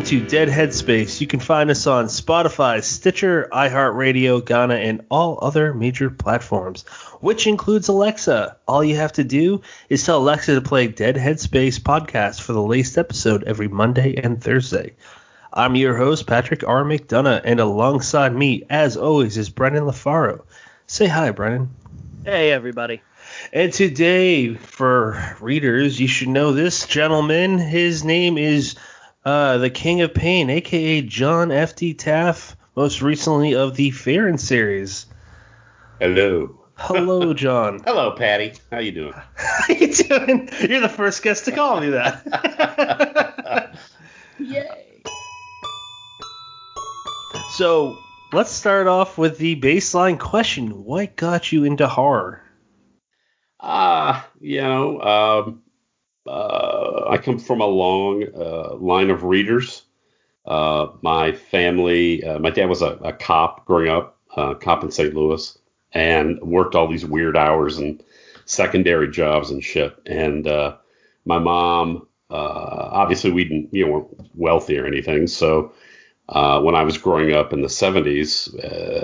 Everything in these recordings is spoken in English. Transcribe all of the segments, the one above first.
Welcome to Dead Headspace. You can find us on Spotify, Stitcher, iHeartRadio, Ghana, and all other major platforms, which includes Alexa. All you have to do is tell Alexa to play Dead Headspace podcast for the latest episode every Monday and Thursday. I'm your host, Patrick R. McDonough, and alongside me, as always, is Brennan LaFaro. Say hi, Brennan. Hey, everybody. And today, for readers, you should know this gentleman. His name is uh, the King of Pain, aka John F.D. Taff, most recently of the Fearing series. Hello. Hello, John. Hello, Patty. How you doing? How you doing? You're the first guest to call me that. Yay. so let's start off with the baseline question: What got you into horror? Ah, uh, you know, um, uh, I come from a long uh, line of readers. Uh, my family, uh, my dad was a, a cop growing up, uh, cop in St. Louis, and worked all these weird hours and secondary jobs and shit. And uh, my mom, obviously, we didn't, you know, weren't wealthy or anything. So when I was growing up in the 70s,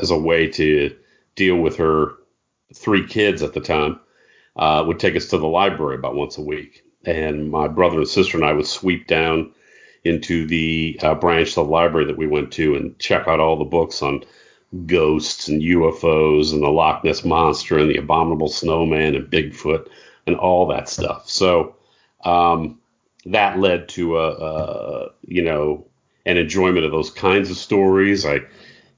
as a way to deal with her three kids at the time, would take us to the library about once a week and my brother and sister and I would sweep down into the uh, branch of the library that we went to and check out all the books on ghosts and UFOs and the Loch Ness monster and the abominable snowman and Bigfoot and all that stuff. So um, that led to a, a you know an enjoyment of those kinds of stories. I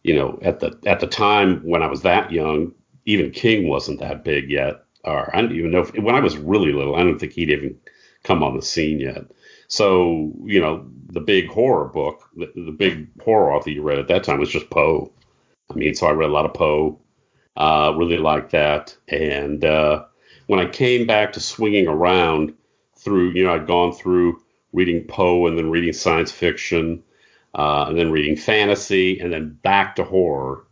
you know at the at the time when I was that young, even King wasn't that big yet. Or I don't even know if when I was really little, I don't think he'd even come on the scene yet. So, you know, the big horror book, the, the big horror author you read at that time was just Poe. I mean, so I read a lot of Poe, uh, really liked that. And uh, when I came back to swinging around through, you know, I'd gone through reading Poe and then reading science fiction uh, and then reading fantasy and then back to horror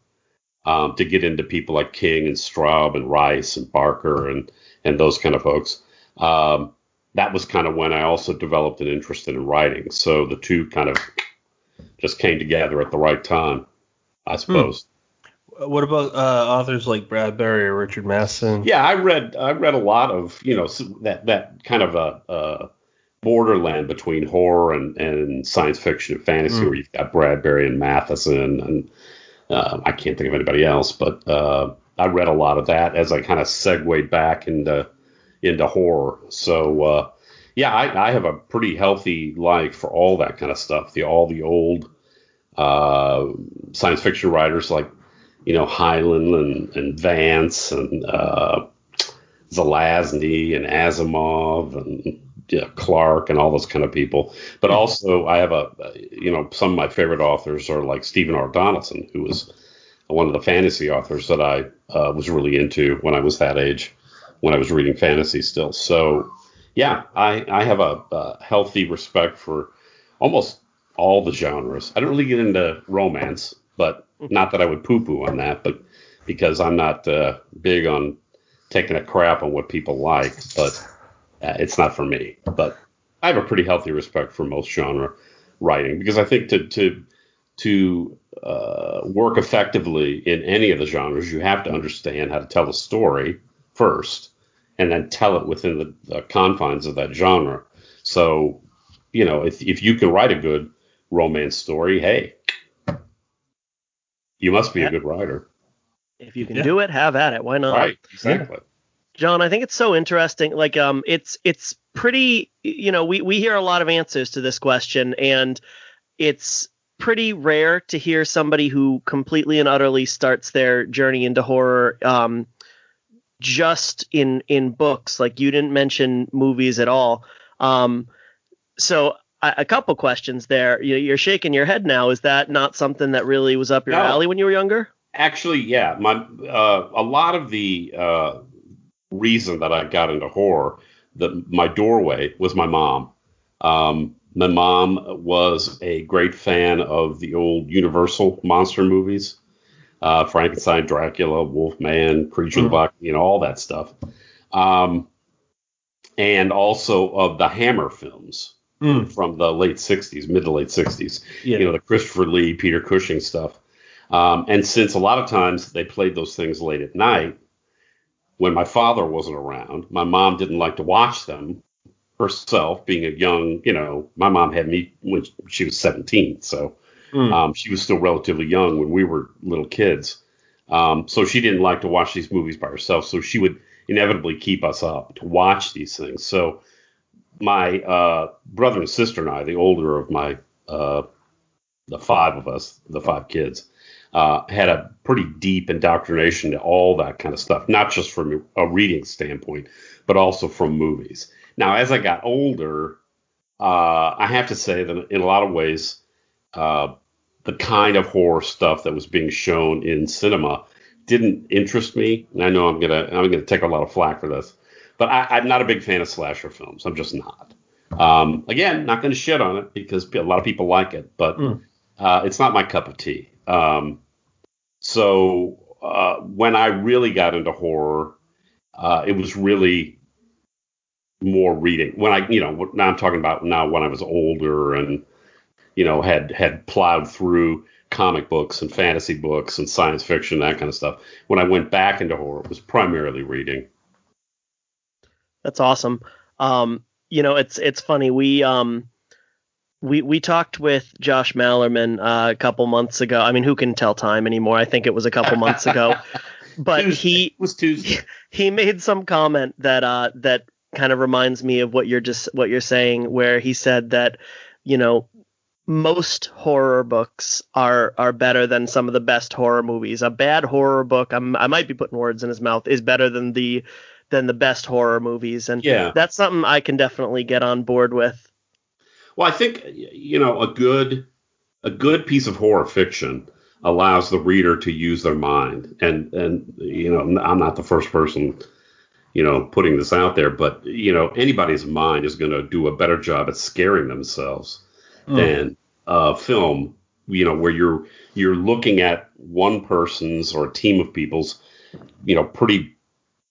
um, to get into people like King and Straub and Rice and Barker and, and those kind of folks. Um, that was kind of when I also developed an interest in writing. So the two kind of just came together at the right time, I hmm. suppose. Hmm. What about uh, authors like Bradbury or Richard Matheson? Yeah, I read I read a lot of you know that that kind of a, a borderland between horror and, and science fiction and fantasy, mm. where you've got Bradbury and Matheson, and uh, I can't think of anybody else, but uh, I read a lot of that as I kind of segued back into into horror. So uh, yeah, I, I, have a pretty healthy like for all that kind of stuff. The all the old uh, science fiction writers like you know Heinlein and, and Vance and uh, Zelazny and Asimov and yeah, Clarke and all those kind of people. But hmm. also I have a you know some of my favorite authors are like Stephen R. Donaldson, who was one of the fantasy authors that I uh, was really into when I was that age when I was reading fantasy still. So yeah, I, I have a, a healthy respect for almost all the genres. I don't really get into romance, but not that I would poo poo on that, but because I'm not uh, big on taking a crap on what people like, but uh, it's not for me. But I have a pretty healthy respect for most genre writing because I think to to to uh, work effectively in any of the genres, you have to understand how to tell a story first, and then tell it within the, the confines of that genre. So, you know, if if you can write a good romance story, hey, you must be yeah. a good writer. If you can yeah. do it, have at it. Why not? Right, exactly. John, I think it's so interesting. Like, um, it's it's pretty. You know, we we hear a lot of answers to this question, and it's pretty rare to hear somebody who completely and utterly starts their journey into horror um, just in in books. Like you didn't mention movies at all. Um, so a, a couple questions there. You, are shaking your head now. Is that not something that really was up your no, alley when you were younger? Actually, yeah. My uh, a lot of the uh, reason that I got into horror, that my doorway was my mom. Um, my mom was a great fan of the old Universal monster movies uh, Frankenstein, Dracula, Wolfman, Creature mm-hmm. of the mm-hmm. Black, you know, all that stuff. Um, and also of the Hammer films. Mm. from the late 60s, mid to late 60s. Yeah. You know, the Christopher Lee, Peter Cushing stuff. Um, and since a lot of times they played those things late at night, when my father wasn't around, my mom didn't like to watch them herself, being a young, you know, my mom had me when she was 17. So Mm. um, she was still relatively young when we were little kids. Um, so she didn't like to watch these movies by herself. So she would inevitably keep us up to watch these things. So my uh, brother and sister and I, the older of my uh, the five of us, the five kids, uh, had a pretty deep indoctrination to all that kind of stuff, not just from a reading standpoint, but also from movies. Now, as I got older, uh, I have to say that in a lot of ways, uh, the kind of horror stuff that was being shown in cinema didn't interest me. And I know I'm gonna I'm gonna take a lot of flack for this, but I, I'm not a big fan of slasher films. I'm just not. Um, again, not going to shit on it because a lot of people like it, but Mm. uh, it's not my cup of tea. Um, so uh, when I really got into horror, uh, it was really more reading. When I, you know, now I'm talking about now when I was older and you know had had plowed through comic books and fantasy books and science fiction that kind of stuff. When I went back into horror, it was primarily reading. That's awesome. Um, you know, it's it's funny. We um we we talked with Josh Malerman uh, a couple months ago. I mean, who can tell time anymore? I think it was a couple months ago. But Tuesday. he it was Tuesday. he made some comment that uh that kind of reminds me of what you're just what you're saying where he said that you know most horror books are are better than some of the best horror movies. A bad horror book, I'm, I might be putting words in his mouth, is better than the than the best horror movies, and Yeah. that's something I can definitely get on board with. Well, I think you know a good a good piece of horror fiction allows the reader to use their mind, and and you know I'm not the first person you know putting this out there, but you know anybody's mind is going to do a better job at scaring themselves than a film you know where you're you're looking at one person's or a team of people's you know pretty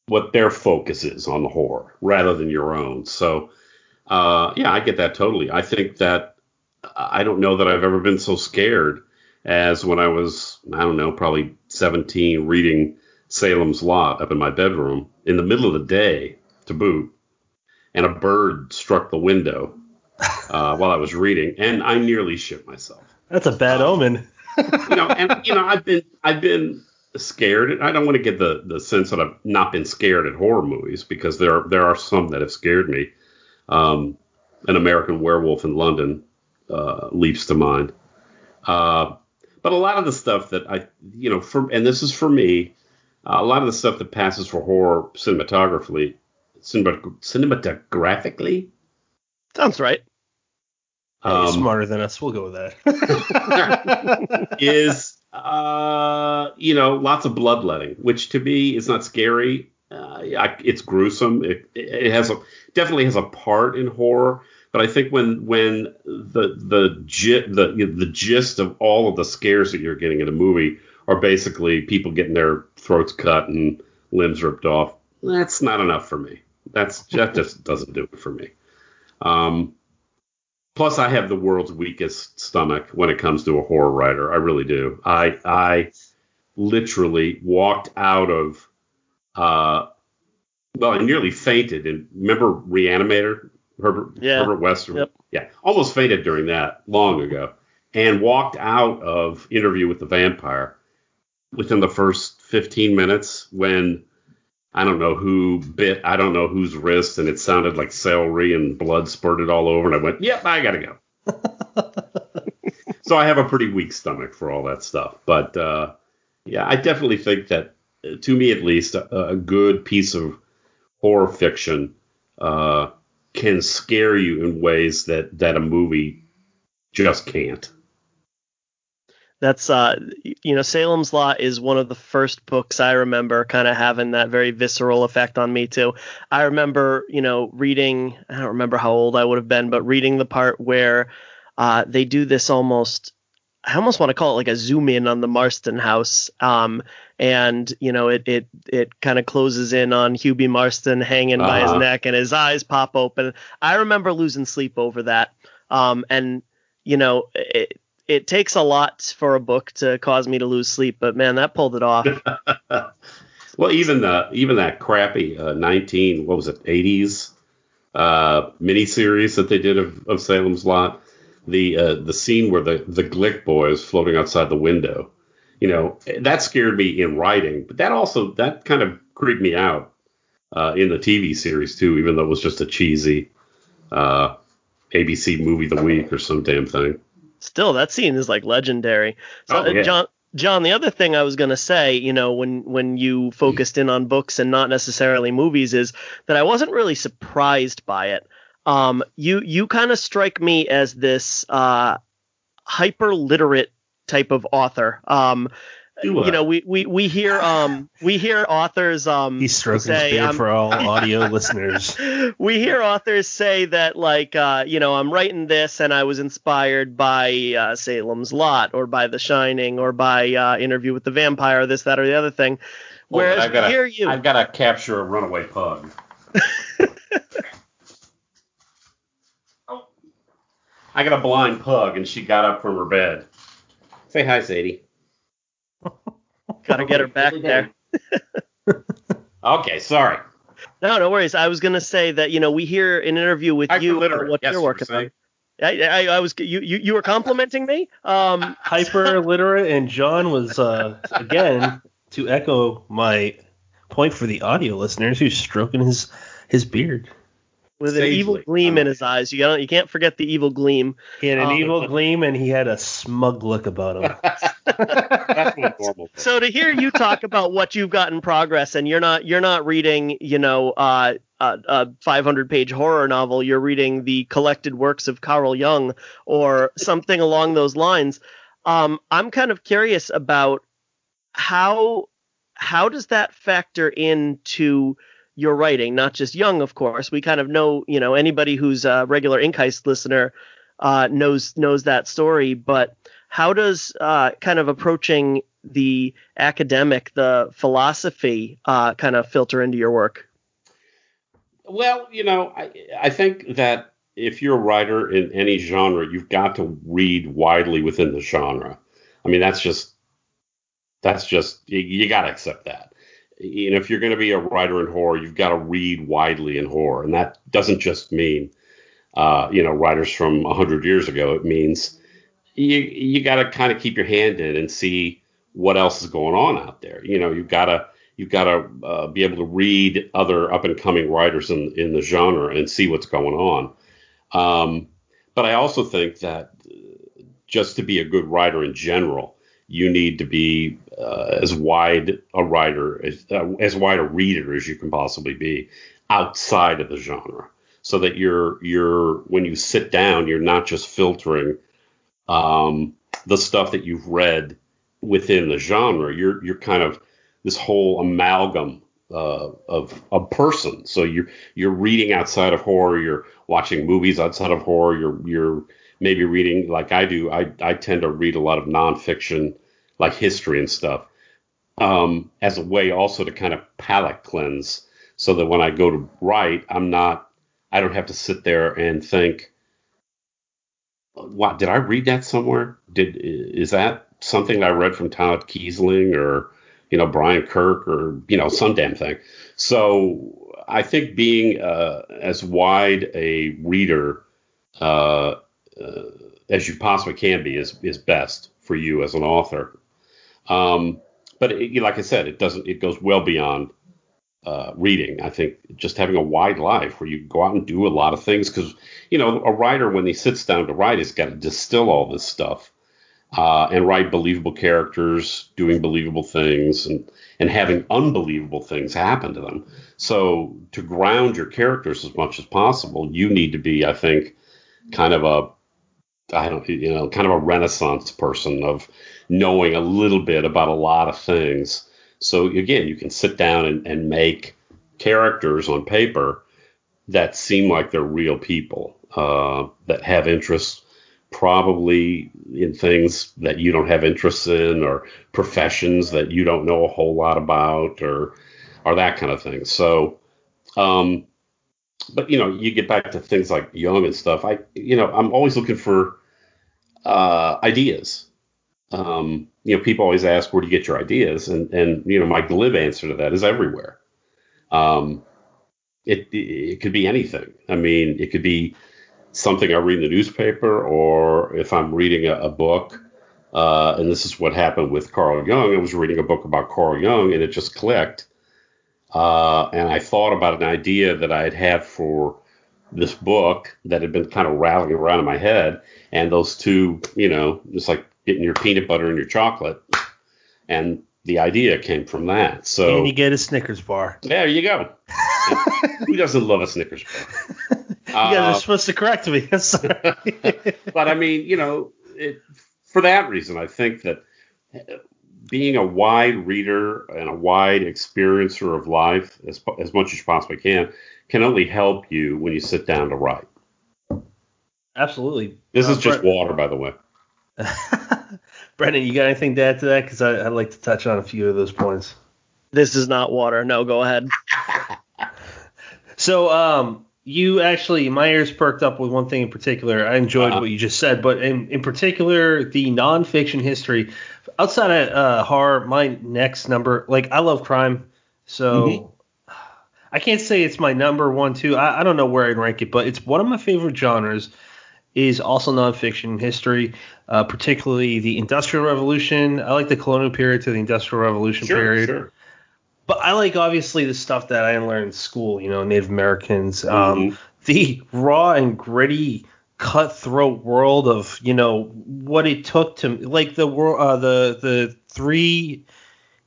what their focus is on the horror rather than your own. So uh, yeah, I get that totally. I think that I don't know that I've ever been so scared as when I was, I don't know, probably 17 reading Salem's Lot up in my bedroom in the middle of the day to boot, and a bird struck the window uh, while I was reading, and I nearly shit myself. That's a bad omen. You know, and you know, I've been I've been scared. I don't want to get the the sense that I've not been scared at horror movies because there there are some that have scared me. Um, an American Werewolf in London uh, leaps to mind. Uh, but a lot of the stuff that I, you know, for and this is for me, uh, a lot of the stuff that passes for horror cinematographically, cinemat- cinematographically, Sounds right. Um, smarter than us. We'll go with that. is uh, you know lots of bloodletting, which to me is not scary. Uh, I, it's gruesome. It, it has a definitely has a part in horror, but I think when when the the gi- the you know, the gist of all of the scares that you're getting in a movie are basically people getting their throats cut and limbs ripped off, that's not enough for me. That's that just doesn't do it for me. Um, Plus, I have the world's weakest stomach when it comes to a horror writer. I really do. I I literally walked out of uh well, I nearly fainted. And remember Reanimator, Herbert Yeah. Herbert Western. Yep. Yeah, almost fainted during that long ago, and walked out of Interview with the Vampire within the first 15 minutes when I don't know who bit I don't know whose wrist, and it sounded like celery and blood spurted all over, and I went, "Yep, I gotta go." so I have a pretty weak stomach for all that stuff, but uh, yeah, I definitely think that, uh, to me at least, a, a good piece of horror fiction uh, can scare you in ways that that a movie just can't. That's uh you know Salem's Lot is one of the first books I remember kind of having that very visceral effect on me too. I remember, you know, reading I don't remember how old I would have been, but reading the part where uh they do this almost I almost want to call it like a zoom in on the Marston house. Um and you know it it it kind of closes in on Hubie Marston hanging by his Uh-huh. neck and his eyes pop open. I remember losing sleep over that. Um, and you know, it, it takes a lot for a book to cause me to lose sleep, but man, that pulled it off. well, even the even that crappy uh, 19 what was it 80s uh, miniseries that they did of, of Salem's Lot, the uh, the scene where the the Glick boy is floating outside the window, you know, that scared me in writing, but that also that kind of creeped me out uh, in the TV series too, even though it was just a cheesy uh, ABC movie of the week or some damn thing. Still, that scene is like legendary. So, Oh, yeah. John, John, the other thing I was gonna say, you know, when when you focused in on books and not necessarily movies, is that I wasn't really surprised by it. Um, you you kind of strike me as this uh, hyper literate type of author. Um, Do you know, we, we, we hear um we hear authors um He's stroking say, his beard um, for all audio listeners. we hear authors say that like uh, you know i'm writing this and i was inspired by uh, salem's lot or by the shining or by uh, interview with the vampire this that or the other thing Hold on, whereas I've got we hear you I've got to capture a runaway pug. Oh. I got a blind pug, and she got up from her bed. Say hi, Sadie. Gotta get her back there Okay, sorry. no no worries i was gonna say that you know we hear an interview with you about what Yes, you're working on. I, I, I was you, you you were complimenting me um Hyper literate and John was uh, again to echo my point for the audio listeners, who's stroking his his beard. With an evil gleam I in his eyes you got you can't forget the evil gleam He had an Um, evil gleam, and he had a smug look about him. That's my normal. So to hear you talk about what you've got in progress, and you're not you're not reading, you know, uh, a, a 500 page horror novel, you're reading the collected works of Carl Jung or something along those lines. Um, I'm kind of curious about how how does that factor into your writing? Not just Jung, of course. We kind of know, you know, anybody who's a regular Ink Heist listener uh, knows knows that story, but how does uh, kind of approaching the academic, the philosophy, uh, kind of filter into your work? Well, you know, I, I think that if you're a writer in any genre, you've got to read widely within the genre. I mean, that's just that's just you, you got to accept that. You know, if you're going to be a writer in horror, you've got to read widely in horror, and that doesn't just mean uh, you know writers from hundred years ago. It means you you got to kind of keep your hand in and see what else is going on out there. You know, you've got to you've got to uh, be able to read other up and coming writers in in the genre and see what's going on. Um, but I also think that uh, just to be a good writer in general, you need to be uh, as wide a writer as, uh, as wide a reader as you can possibly be outside of the genre, so that you're you're when you sit down, you're not just filtering um, the stuff that you've read within the genre. You're you're kind of this whole amalgam uh, of a person. So you're you're reading outside of horror. You're watching movies outside of horror. You're you're maybe reading like I do. I I tend to read a lot of nonfiction, like history and stuff, um, as a way also to kind of palate cleanse, so that when I go to write, I'm not. I don't have to sit there and think. What did I read that somewhere? Did is that something I read from Todd Keisling or you know Brian Kirk or you know some damn thing? So I think being uh, as wide a reader uh, uh, as you possibly can be is is best for you as an author. Um, but it, like I said, it doesn't. It goes well beyond uh, reading. I think just having a wide life where you go out and do a lot of things because you know a writer when he sits down to write has got to distill all this stuff uh, and write believable characters doing believable things and and having unbelievable things happen to them. So to ground your characters as much as possible, you need to be, I think, kind of a I don't you know kind of a renaissance person of knowing a little bit about a lot of things. So again, you can sit down and, and make characters on paper that seem like they're real people uh, that have interests probably in things that you don't have interests in or professions that you don't know a whole lot about or or that kind of thing. So um, but you know, you get back to things like Jung and stuff. I, you know, I'm always looking for uh, ideas. Um, you know, people always ask, where do you get your ideas? And and you know, my glib answer to that is everywhere. Um, it it could be anything. I mean, it could be something I read in the newspaper, or if I'm reading a, a book. Uh, and this is what happened with Carl Jung. I was reading a book about Carl Jung, and it just clicked. Uh, and I thought about an idea that I had had for this book that had been kind of rattling around in my head. And those two, you know, just like getting your peanut butter and your chocolate. And the idea came from that. So and you get a Snickers bar. There you go. Who doesn't love a Snickers bar? you guys are uh, supposed to correct me. but I mean, you know, it, for that reason, I think that being a wide reader and a wide experiencer of life as, as much as you possibly can can only help you when you sit down to write. Absolutely. This uh, is just Brent, water, by the way. Brendan, you got anything to add to that? Because I'd like to touch on a few of those points. This is not water. No, go ahead. so, um, you actually, my ears perked up with one thing in particular. I enjoyed uh-huh. what you just said, but in, in particular, the nonfiction history. Outside of uh, horror, my next number, like, I love crime. So. Mm-hmm. I can't say it's my number one, two. I, I don't know where I'd rank it, but it's one of my favorite genres is also nonfiction history, uh, particularly the Industrial Revolution. I like the colonial period to the Industrial Revolution sure, period. Sure. But I like obviously the stuff that I learned in school, you know, Native Americans, um, mm-hmm. the raw and gritty, cutthroat world of, you know, what it took to like the world, uh, the the three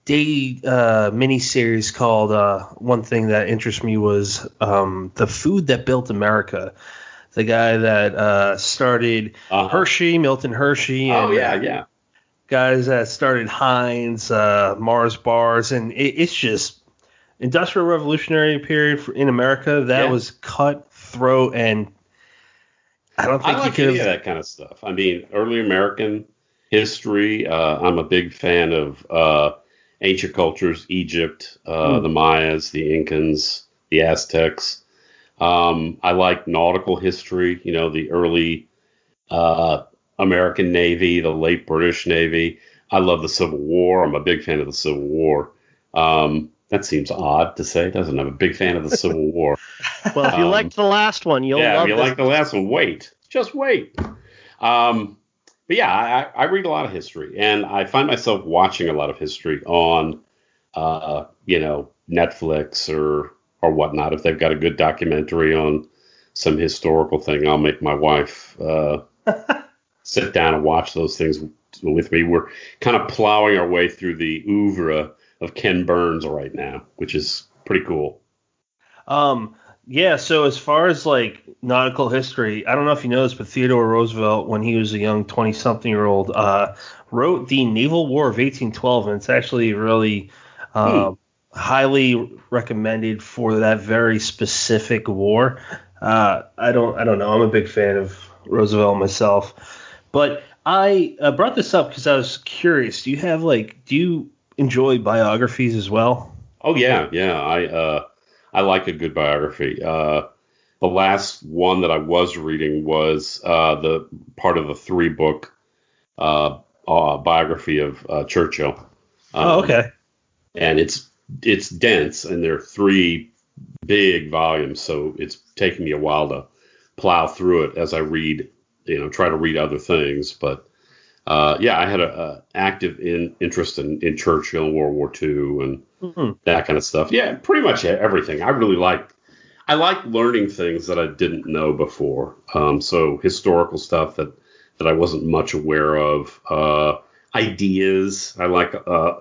day uh, mini series called uh, one thing that interests me was um, the food that built America the guy that uh, started uh-huh. Hershey, Milton Hershey. Oh, and, oh yeah, yeah. Guys that started Heinz, uh, Mars bars, and it, it's just industrial revolutionary period for, in America. That yeah. was cutthroat, and I don't think I like you could of that kind of stuff. I mean, early American history. Uh, I'm a big fan of uh, ancient cultures, Egypt, mm. the Mayas, the Incans, the Aztecs. Um, I like nautical history, you know, the early uh, American Navy, the late British Navy. I love the Civil War. I'm a big fan of the Civil War. Um, that seems odd to say, doesn't I'm a big fan of the Civil War. well, if you um, liked the last one, you'll yeah, love if you like the last one, wait, just wait. Um, but yeah, I, I, read a lot of history, and I find myself watching a lot of history on, uh, you know, Netflix or or whatnot. If they've got a good documentary on some historical thing, I'll make my wife uh, sit down and watch those things with me. We're kind of plowing our way through the oeuvre of Ken Burns right now, which is pretty cool. Um, yeah. So as far as like nautical history, I don't know if you know this, but Theodore Roosevelt, when he was a young 20-something-year-old, uh, wrote the Naval War of 1812, and it's actually really um, hmm highly recommended for that very specific war. Uh, I don't I don't know. I'm a big fan of Roosevelt myself, but I uh, brought this up because I was curious. Do you have like do you enjoy biographies as well? Oh yeah, yeah. I uh, I like a good biography. Uh, the last one that I was reading was uh, the part of the three book uh, uh, biography of uh, Churchill. Oh, um, oh, okay. And it's it's dense and there are three big volumes, so it's taking me a while to plow through it as I read, you know, try to read other things. But uh, yeah, I had a, a active in, interest in, in Churchill and World War II and mm-hmm. that kind of stuff. Yeah, pretty much everything. I really like. I like learning things that I didn't know before. Um, so historical stuff that that I wasn't much aware of. Uh, ideas. I like uh,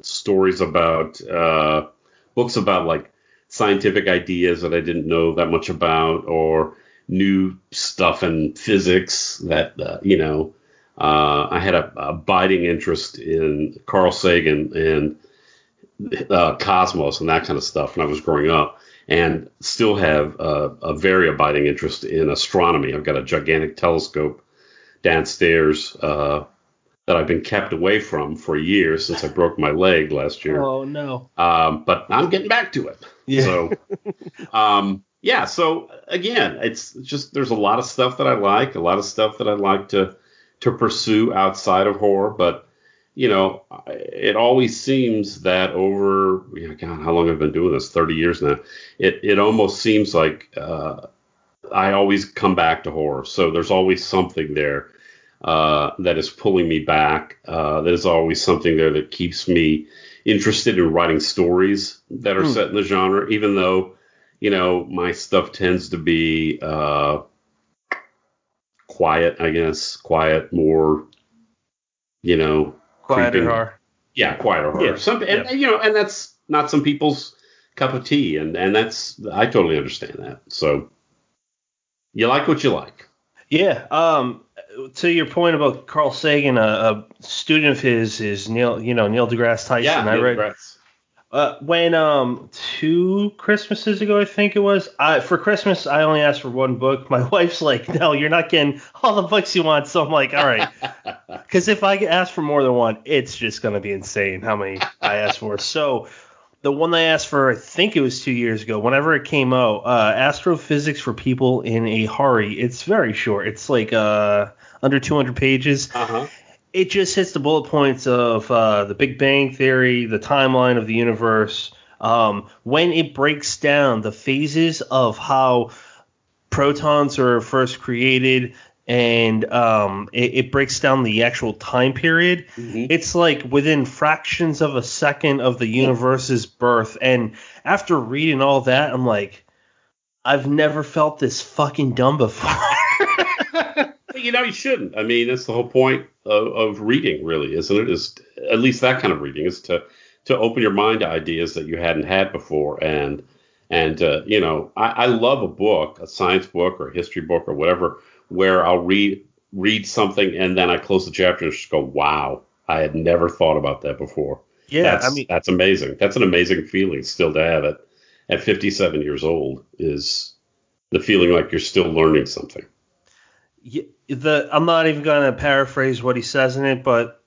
stories about uh, books about like scientific ideas that I didn't know that much about, or new stuff in physics that uh, you know. Uh, I had a, a abiding interest in Carl Sagan and uh, cosmos and that kind of stuff when I was growing up, and still have a, a very abiding interest in astronomy. I've got a gigantic telescope downstairs uh, that I've been kept away from for years since I broke my leg last year. Oh no! Um, but I'm getting back to it. Yeah. So, um, yeah, so again, it's just there's a lot of stuff that I like, a lot of stuff that I like to to pursue outside of horror, but you know, it always seems that over, you know, God, how long I've I been doing this? 30 years now. It it almost seems like uh, I always come back to horror. So there's always something there uh, that is pulling me back. Uh, there's always something there that keeps me interested in writing stories that are hmm. set in the genre, even though, you know, my stuff tends to be uh, quiet, I guess, quiet, more, you know, quieter horror. Yeah, quieter horror. Yeah. Some, and, yeah. you know, and that's not some people's cup of tea, and and that's I totally understand that. So you like what you like. Yeah. Um. To your point about Carl Sagan, a, a student of his is Neil. You know Neil deGrasse Tyson. Yeah, I Neil read. DeGrasse. Uh, when um two Christmases ago, I think it was. I for Christmas I only asked for one book. My wife's like, no, you're not getting all the books you want. So I'm like, all right, because if I ask for more than one, it's just gonna be insane how many I ask for. So the one I asked for, I think it was two years ago. Whenever it came out, uh, Astrophysics for People in a Hurry. It's very short. It's like uh under 200 pages. Uh-huh it just hits the bullet points of uh, the Big Bang Theory, the timeline of the universe. Um, when it breaks down the phases of how protons are first created and um, it, it, breaks down the actual time period. Mm-hmm. It's like within fractions of a second of the universe's birth. And after reading all that, I'm like, I've never felt this fucking dumb before. you know, you shouldn't. I mean, that's the whole point of, of, reading, really, isn't it? Is at least that kind of reading is to to open your mind to ideas that you hadn't had before. And and uh, you know, I, I love a book, a science book or a history book or whatever, where I'll read read something and then I close the chapter and just go, wow, I had never thought about that before. Yeah, that's, I mean, that's amazing. That's an amazing feeling still to have it at 57 years old is the feeling like you're still learning something the I'm not even going to paraphrase what he says in it, but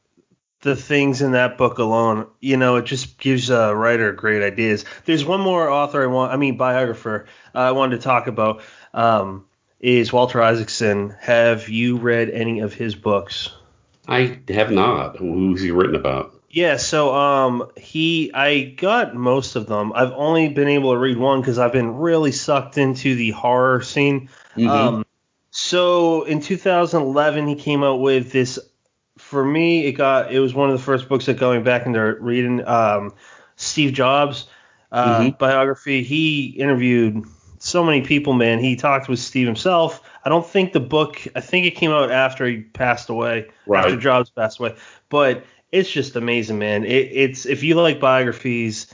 the things in that book alone, you know, it just gives a writer great ideas. There's one more author I want, I mean biographer uh, I wanted to talk about um, is Walter Isaacson. Have you read any of his books? I have not. Who's he written about? Yeah, so um, he I got most of them. I've only been able to read one because I've been really sucked into the horror scene. Mm-hmm. Um, so in 2011, he came out with this. For me, it got it was one of the first books that going back into reading um, Steve Jobs uh, mm-hmm. biography. He interviewed so many people, man. He talked with Steve himself. I don't think the book. I think it came out after he passed away, right. after Jobs passed away. But it's just amazing, man. It, it's if you like biographies.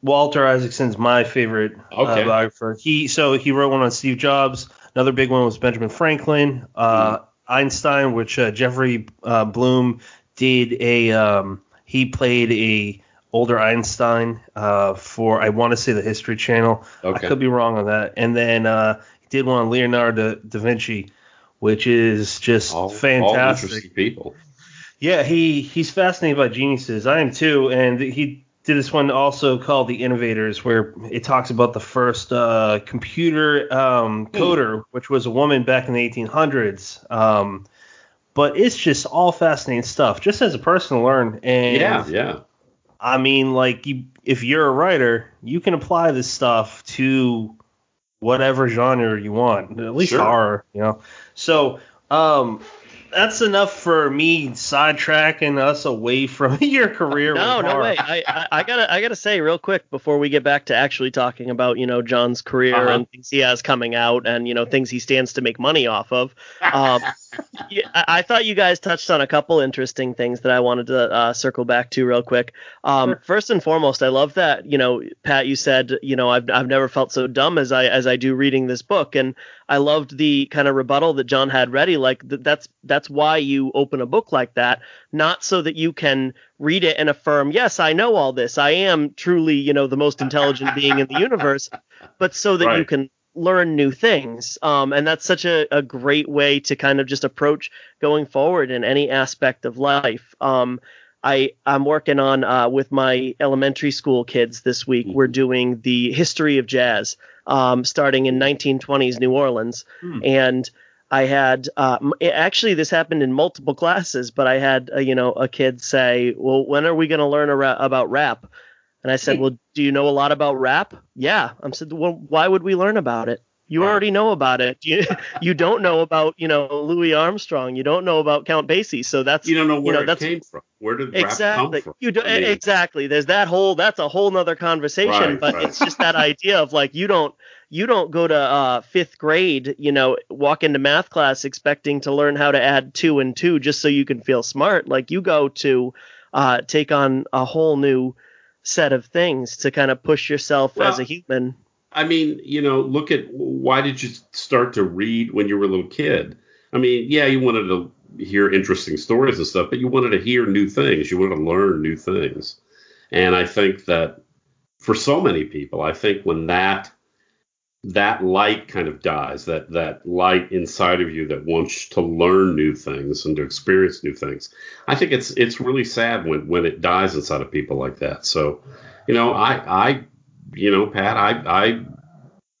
Walter Isaacson's my favorite uh, okay. uh, biographer. He so he wrote one on Steve Jobs. Another big one was Benjamin Franklin, uh. Einstein, which uh, Jeffrey uh, Bloom did a. Um, he played a older Einstein uh, for I want to say the History Channel. Okay. I could be wrong on that. And then uh, he did one on Leonardo da Vinci, which is just all, fantastic. All interesting people. Yeah, he he's fascinated by geniuses. I am too, and he did this one also called The Innovators, where it talks about the first uh, computer um, coder, which was a woman back in the 1800s. Um, but it's just all fascinating stuff, just as a person to learn. And yeah, yeah. I mean, like, you, if you're a writer, you can apply this stuff to whatever genre you want, at least sure. horror, you know. So, um, that's enough for me sidetracking us away from your career. no, no way. I, I, I, gotta I gotta say real quick before we get back to actually talking about you know John's career uh-huh. and things he has coming out and you know things he stands to make money off of. Um, yeah, I, thought you guys touched on a couple interesting things that I wanted to uh, circle back to real quick. Um, sure. First and foremost, I love that you know Pat, you said you know I've I've never felt so dumb as I as I do reading this book and I loved the kind of rebuttal that John had ready. Like th- that's that's why you open a book like that, not so that you can read it and affirm, yes, I know all this. I am truly, you know, the most intelligent being in the universe, but so that right. you can learn new things. Um, and that's such a, a great way to kind of just approach going forward in any aspect of life. Um, I I'm working on uh, with my elementary school kids this week. We're doing the history of jazz, um, starting in 1920s New Orleans, Hmm. and I had uh, m- actually this happened in multiple classes, but I had uh, you know a kid say, "Well, when are we going to learn a ra- about rap?" And I said, "Well, do you know a lot about rap?" Yeah. I said, "Well, why would we learn about it?" You Right. already know about it. You you don't know about you know Louis Armstrong. You don't know about Count Basie. So that's You don't know where know, it that's- came from. Where did rap exactly come from? you do, I mean, exactly there's that whole that's a whole nother conversation Right, but right. it's just that idea of like you don't you don't go to uh, fifth grade you know walk into math class expecting to learn how to add two and two just so you can feel smart like you go to uh, take on a whole new set of things to kind of push yourself Well, as a human I mean, you know, look at why did you start to read when you were a little kid? I mean, yeah, you wanted to hear interesting stories and stuff, but you wanted to hear new things. You wanted to learn new things. And I think that for so many people, I think when that that light kind of dies, that that light inside of you that wants to learn new things and to experience new things, I think it's it's really sad when when it dies inside of people like that. So, you know, I I you know, Pat, I I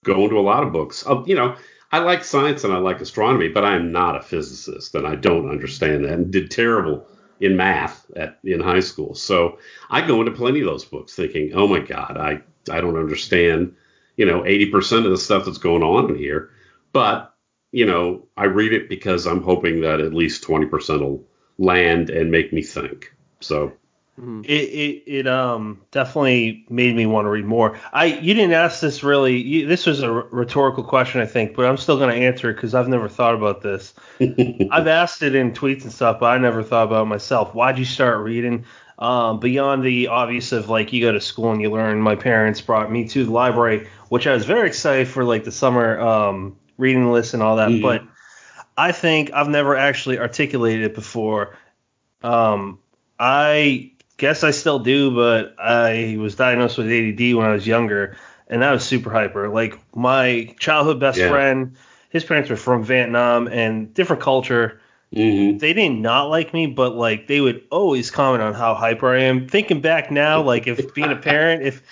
go into a lot of books. Uh, you know, I like science and I like astronomy, but I am not a physicist and I don't understand that and did terrible in math at in high school. So I go into plenty of those books thinking, oh my God, I I don't understand, you know, 80% of the stuff that's going on in here. But, you know, I read it because I'm hoping that at least 20% will land and make me think. So Mhm. It, it it um definitely made me want to read more. I you didn't ask this really. You, this was a rhetorical question, I think, but I'm still going to answer it because I've never thought about this. I've asked it in tweets and stuff, but I never thought about it myself. Why'd you start reading? Um, beyond the obvious of like you go to school and you learn. My parents brought me to the library, which I was very excited for, like the summer um, reading list and all that. Mhm. But I think I've never actually articulated it before. Um, I guess I still do, but I was diagnosed with ADD when I was younger, and I was super hyper. Like my childhood best Yeah. friend, his parents were from Vietnam and different culture. Mhm. They did not like me, but like they would always comment on how hyper I am. Thinking back now, like if being a parent, if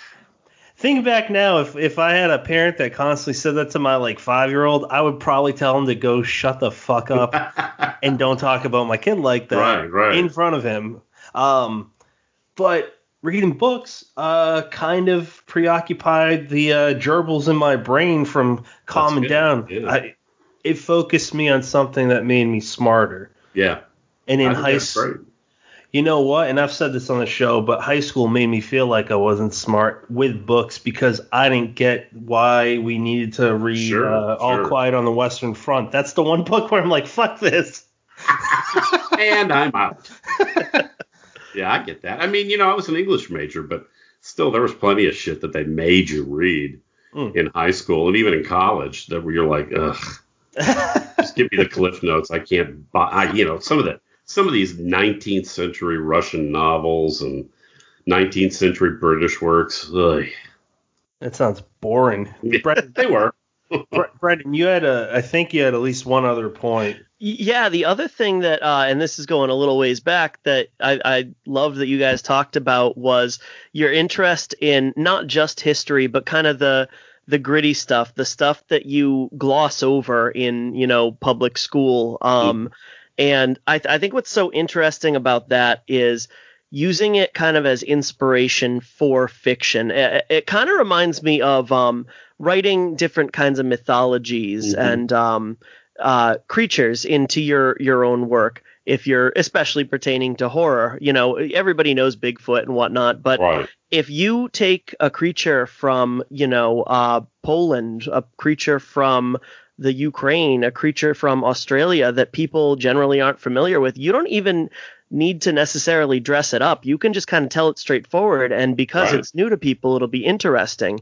thinking back now, if if I had a parent that constantly said that to my like five year old, I would probably tell him to go shut the fuck up and don't talk about my kid like that Right, right. in front of him. Um, but reading books uh, kind of preoccupied the uh, gerbils in my brain from calming down. yeah. I, it focused me on something that made me smarter. yeah. And in high school. You know what? And I've said this on the show, but high school made me feel like I wasn't smart with books because I didn't get why we needed to read Sure, uh, All sure. Quiet on the Western Front. That's the one book where I'm like, fuck this. and I'm out. yeah, I get that. I mean, you know, I was an English major, but still, there was plenty of shit that they made you read Mm. in high school and even in college that where you're like, ugh, just give me the cliff notes. I can't buy. I, you know, some of the some of these 19th century Russian novels and 19th century British works. Ugh. That sounds boring. Brett, they were. Brendan, you had a, I think you had at least one other point. Yeah, the other thing that, uh, and this is going a little ways back, that I, I loved that you guys talked about was your interest in not just history, but kind of the the gritty stuff, the stuff that you gloss over in you know public school. Um, and I, I think what's so interesting about that is using it kind of as inspiration for fiction. It, it kind of reminds me of um, writing different kinds of mythologies Mhm. and um, uh, creatures into your your own work. If you're especially pertaining to horror, you know everybody knows Bigfoot and whatnot, but Right. if you take a creature from you know uh, Poland, a creature from the Ukraine, a creature from Australia that people generally aren't familiar with, you don't even need to necessarily dress it up. You can just kind of tell it straightforward, and because Right. it's new to people, it'll be interesting.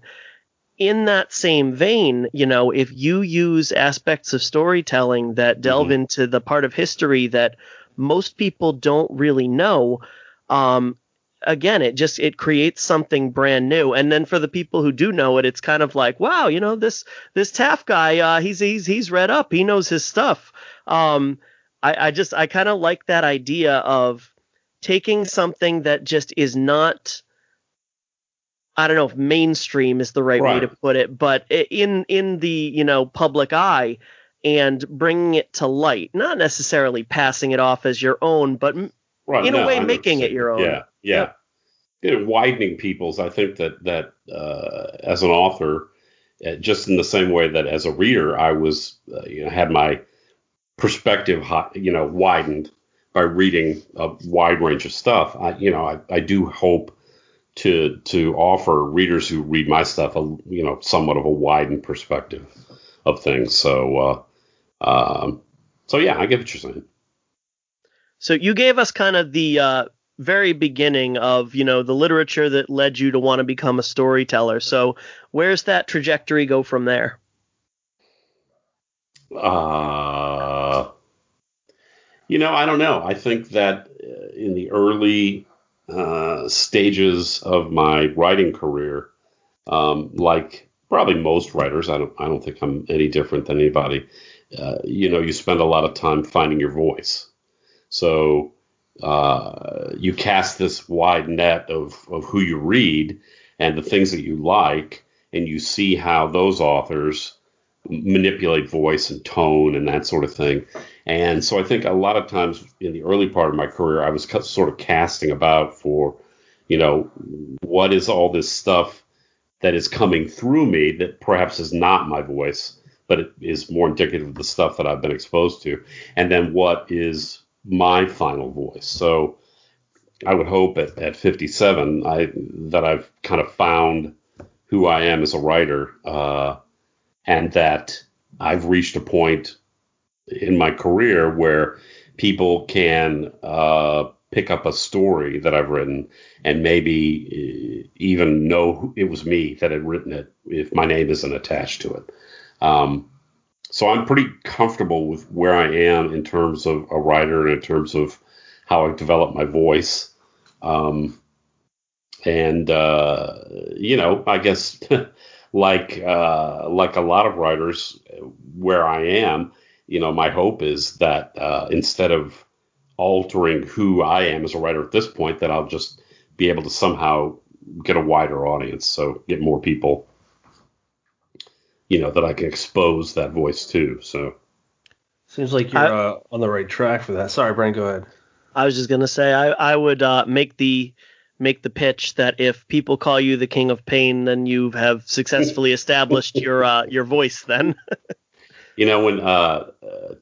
In that same vein, you know, if you use aspects of storytelling that delve Mhm. into the part of history that most people don't really know, um, again it just it creates something brand new. And then for the people who do know it it's kind of like wow you know this this Taff guy uh he's he's he's read up. He knows his stuff. Um i i just i kind of like that idea of taking something that just is not I don't know if mainstream is the right, right. way to put it, but in in the you know public eye and bringing it to light, not necessarily passing it off as your own, but right, in no, a way making it your own. Yeah, yeah. You know, widening people's. I think that that uh, as an author, uh, just in the same way that as a reader, I was uh, you know had my perspective you know widened by reading a wide range of stuff. I you know I, I do hope to to offer readers who read my stuff a you know somewhat of a widened perspective of things. So uh, um, so yeah, I get what you're saying. So you gave us kind of the uh, very beginning of you know the literature that led you to want to become a storyteller. So where's that trajectory go from there? Uh, you know, I don't know. I think that uh, in the early uh, stages of my writing career, um, like probably most writers, I don't, I don't think I'm any different than anybody. Uh, you know, you spend a lot of time finding your voice. So uh, you cast this wide net of, of who you read and the things that you like, and you see how those authors manipulate voice and tone and that sort of thing. And so I think a lot of times in the early part of my career, I was sort of casting about for, you know, what is all this stuff that is coming through me that perhaps is not my voice, but it is more indicative of the stuff that I've been exposed to. And then what is my final voice. So I would hope at, at 57 I that I've kind of found who I am as a writer, uh, and that I've reached a point in my career where people can uh, pick up a story that I've written and maybe uh, even know it was me that had written it if my name isn't attached to it. Um, so I'm pretty comfortable with where I am in terms of a writer and in terms of how I develop my voice. Um, and uh, you know, I guess like uh, like a lot of writers, where I am, you know, my hope is that uh, instead of altering who I am as a writer at this point, that I'll just be able to somehow get a wider audience, so get more people you know, that I can expose that voice to. So seems like you're I, uh, on the right track for that. Sorry, Brian, go ahead. I was just gonna say I I would uh, make the make the pitch that if people call you the king of pain, then you have successfully established your uh, your voice. Then. you know when uh,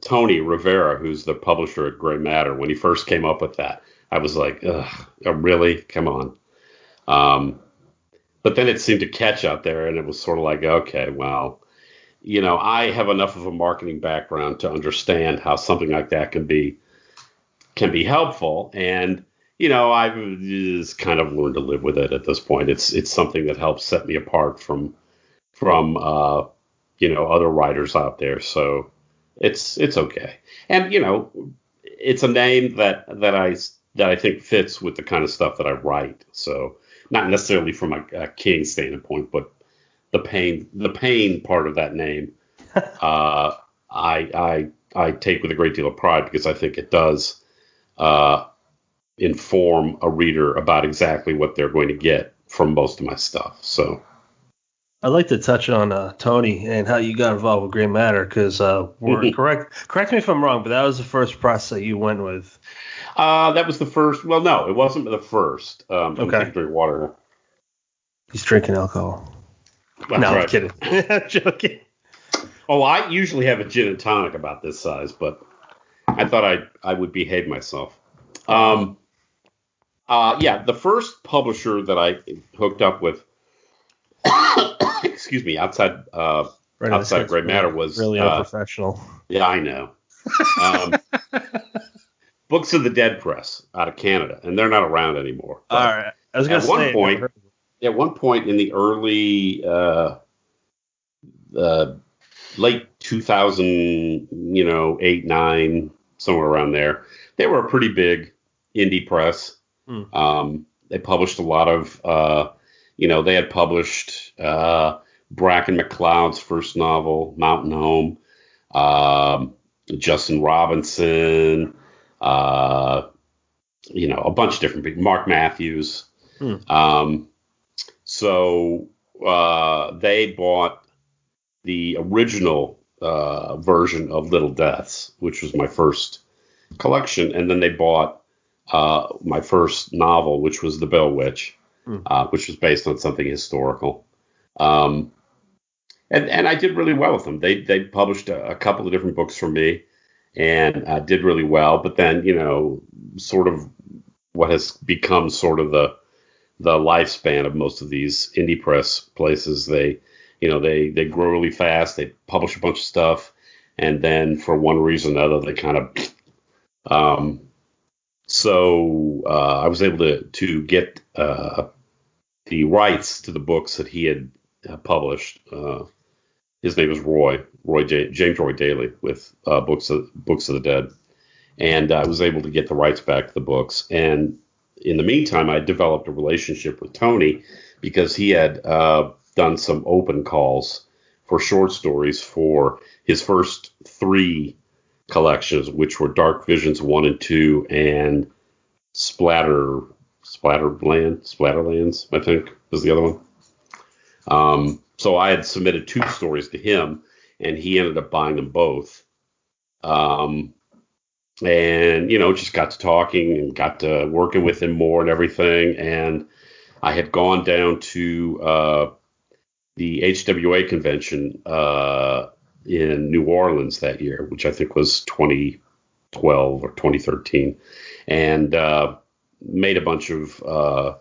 Tony Rivera, who's the publisher at Gray Matter, when he first came up with that, I was like, Ugh, oh, really? Come on. Um, but then it seemed to catch out there, and it was sort of like, okay, well, you know, I have enough of a marketing background to understand how something like that can be can be helpful, and you know, I've just kind of learned to live with it at this point. It's it's something that helps set me apart from from uh, you know other writers out there, so it's it's okay. And you know, it's a name that that I that I think fits with the kind of stuff that I write. So not necessarily from a, a king standpoint, but the pain the pain part of that name, uh, I I I take with a great deal of pride because I think it does uh, inform a reader about exactly what they're going to get from most of my stuff. So. I'd like to touch on uh, Tony and how you got involved with Gray Matter because uh, we're correct. Correct me if I'm wrong, but that was the first process that you went with. Uh, that was the first. Well, no, it wasn't the first. Um, okay. Drink water. He's drinking alcohol. That's no, right. I'm kidding. I'm joking. Oh, I usually have a gin and tonic about this size, but I thought I I would behave myself. Um, uh, yeah, the first publisher that I hooked up with, excuse me, outside uh, right, outside Gray Matter was really uh, unprofessional. Yeah, I know. Um, Books of the Dead Press out of Canada, and they're not around anymore. All right. I was going to say. One point, at one point in the early, uh, uh, late 2000, you know, eight, nine, somewhere around there, they were a pretty big indie press. Hmm. Um, they published a lot of, uh, you know, they had published uh, Bracken MacLeod's first novel, Mountain Home, um, Justin Robinson, uh, you know, a bunch of different people. Mark Matthews. Hmm. Um, so uh, they bought the original uh, version of Little Deaths, which was my first collection, and then they bought uh, my first novel, which was The Bell Witch, Hmm. uh, which was based on something historical. Um, and and I did really well with them. They they published a, a couple of different books for me, and uh, did really well. But then you know, sort of what has become sort of the the lifespan of most of these indie press places. They you know they they grow really fast. They publish a bunch of stuff, and then for one reason or another, they kind of um, so uh, I was able to to get uh, the rights to the books that he had published. Uh, his name is Roy Roy J- James Roy Daley with uh, books of Books of the Dead, and I was able to get the rights back to the books. And in the meantime, I developed a relationship with Tony because he had uh, done some open calls for short stories for his first three collections, which were Dark Visions one and two, and Splatter Splatterland Splatterlands, I think was the other one. Um, so I had submitted two stories to him, and he ended up buying them both. Um, and you know, just got to talking and got to working with him more and everything. And I had gone down to uh, the HWA convention uh, in New Orleans that year, which I think was 2012 or 2013, and uh, made a bunch of uh,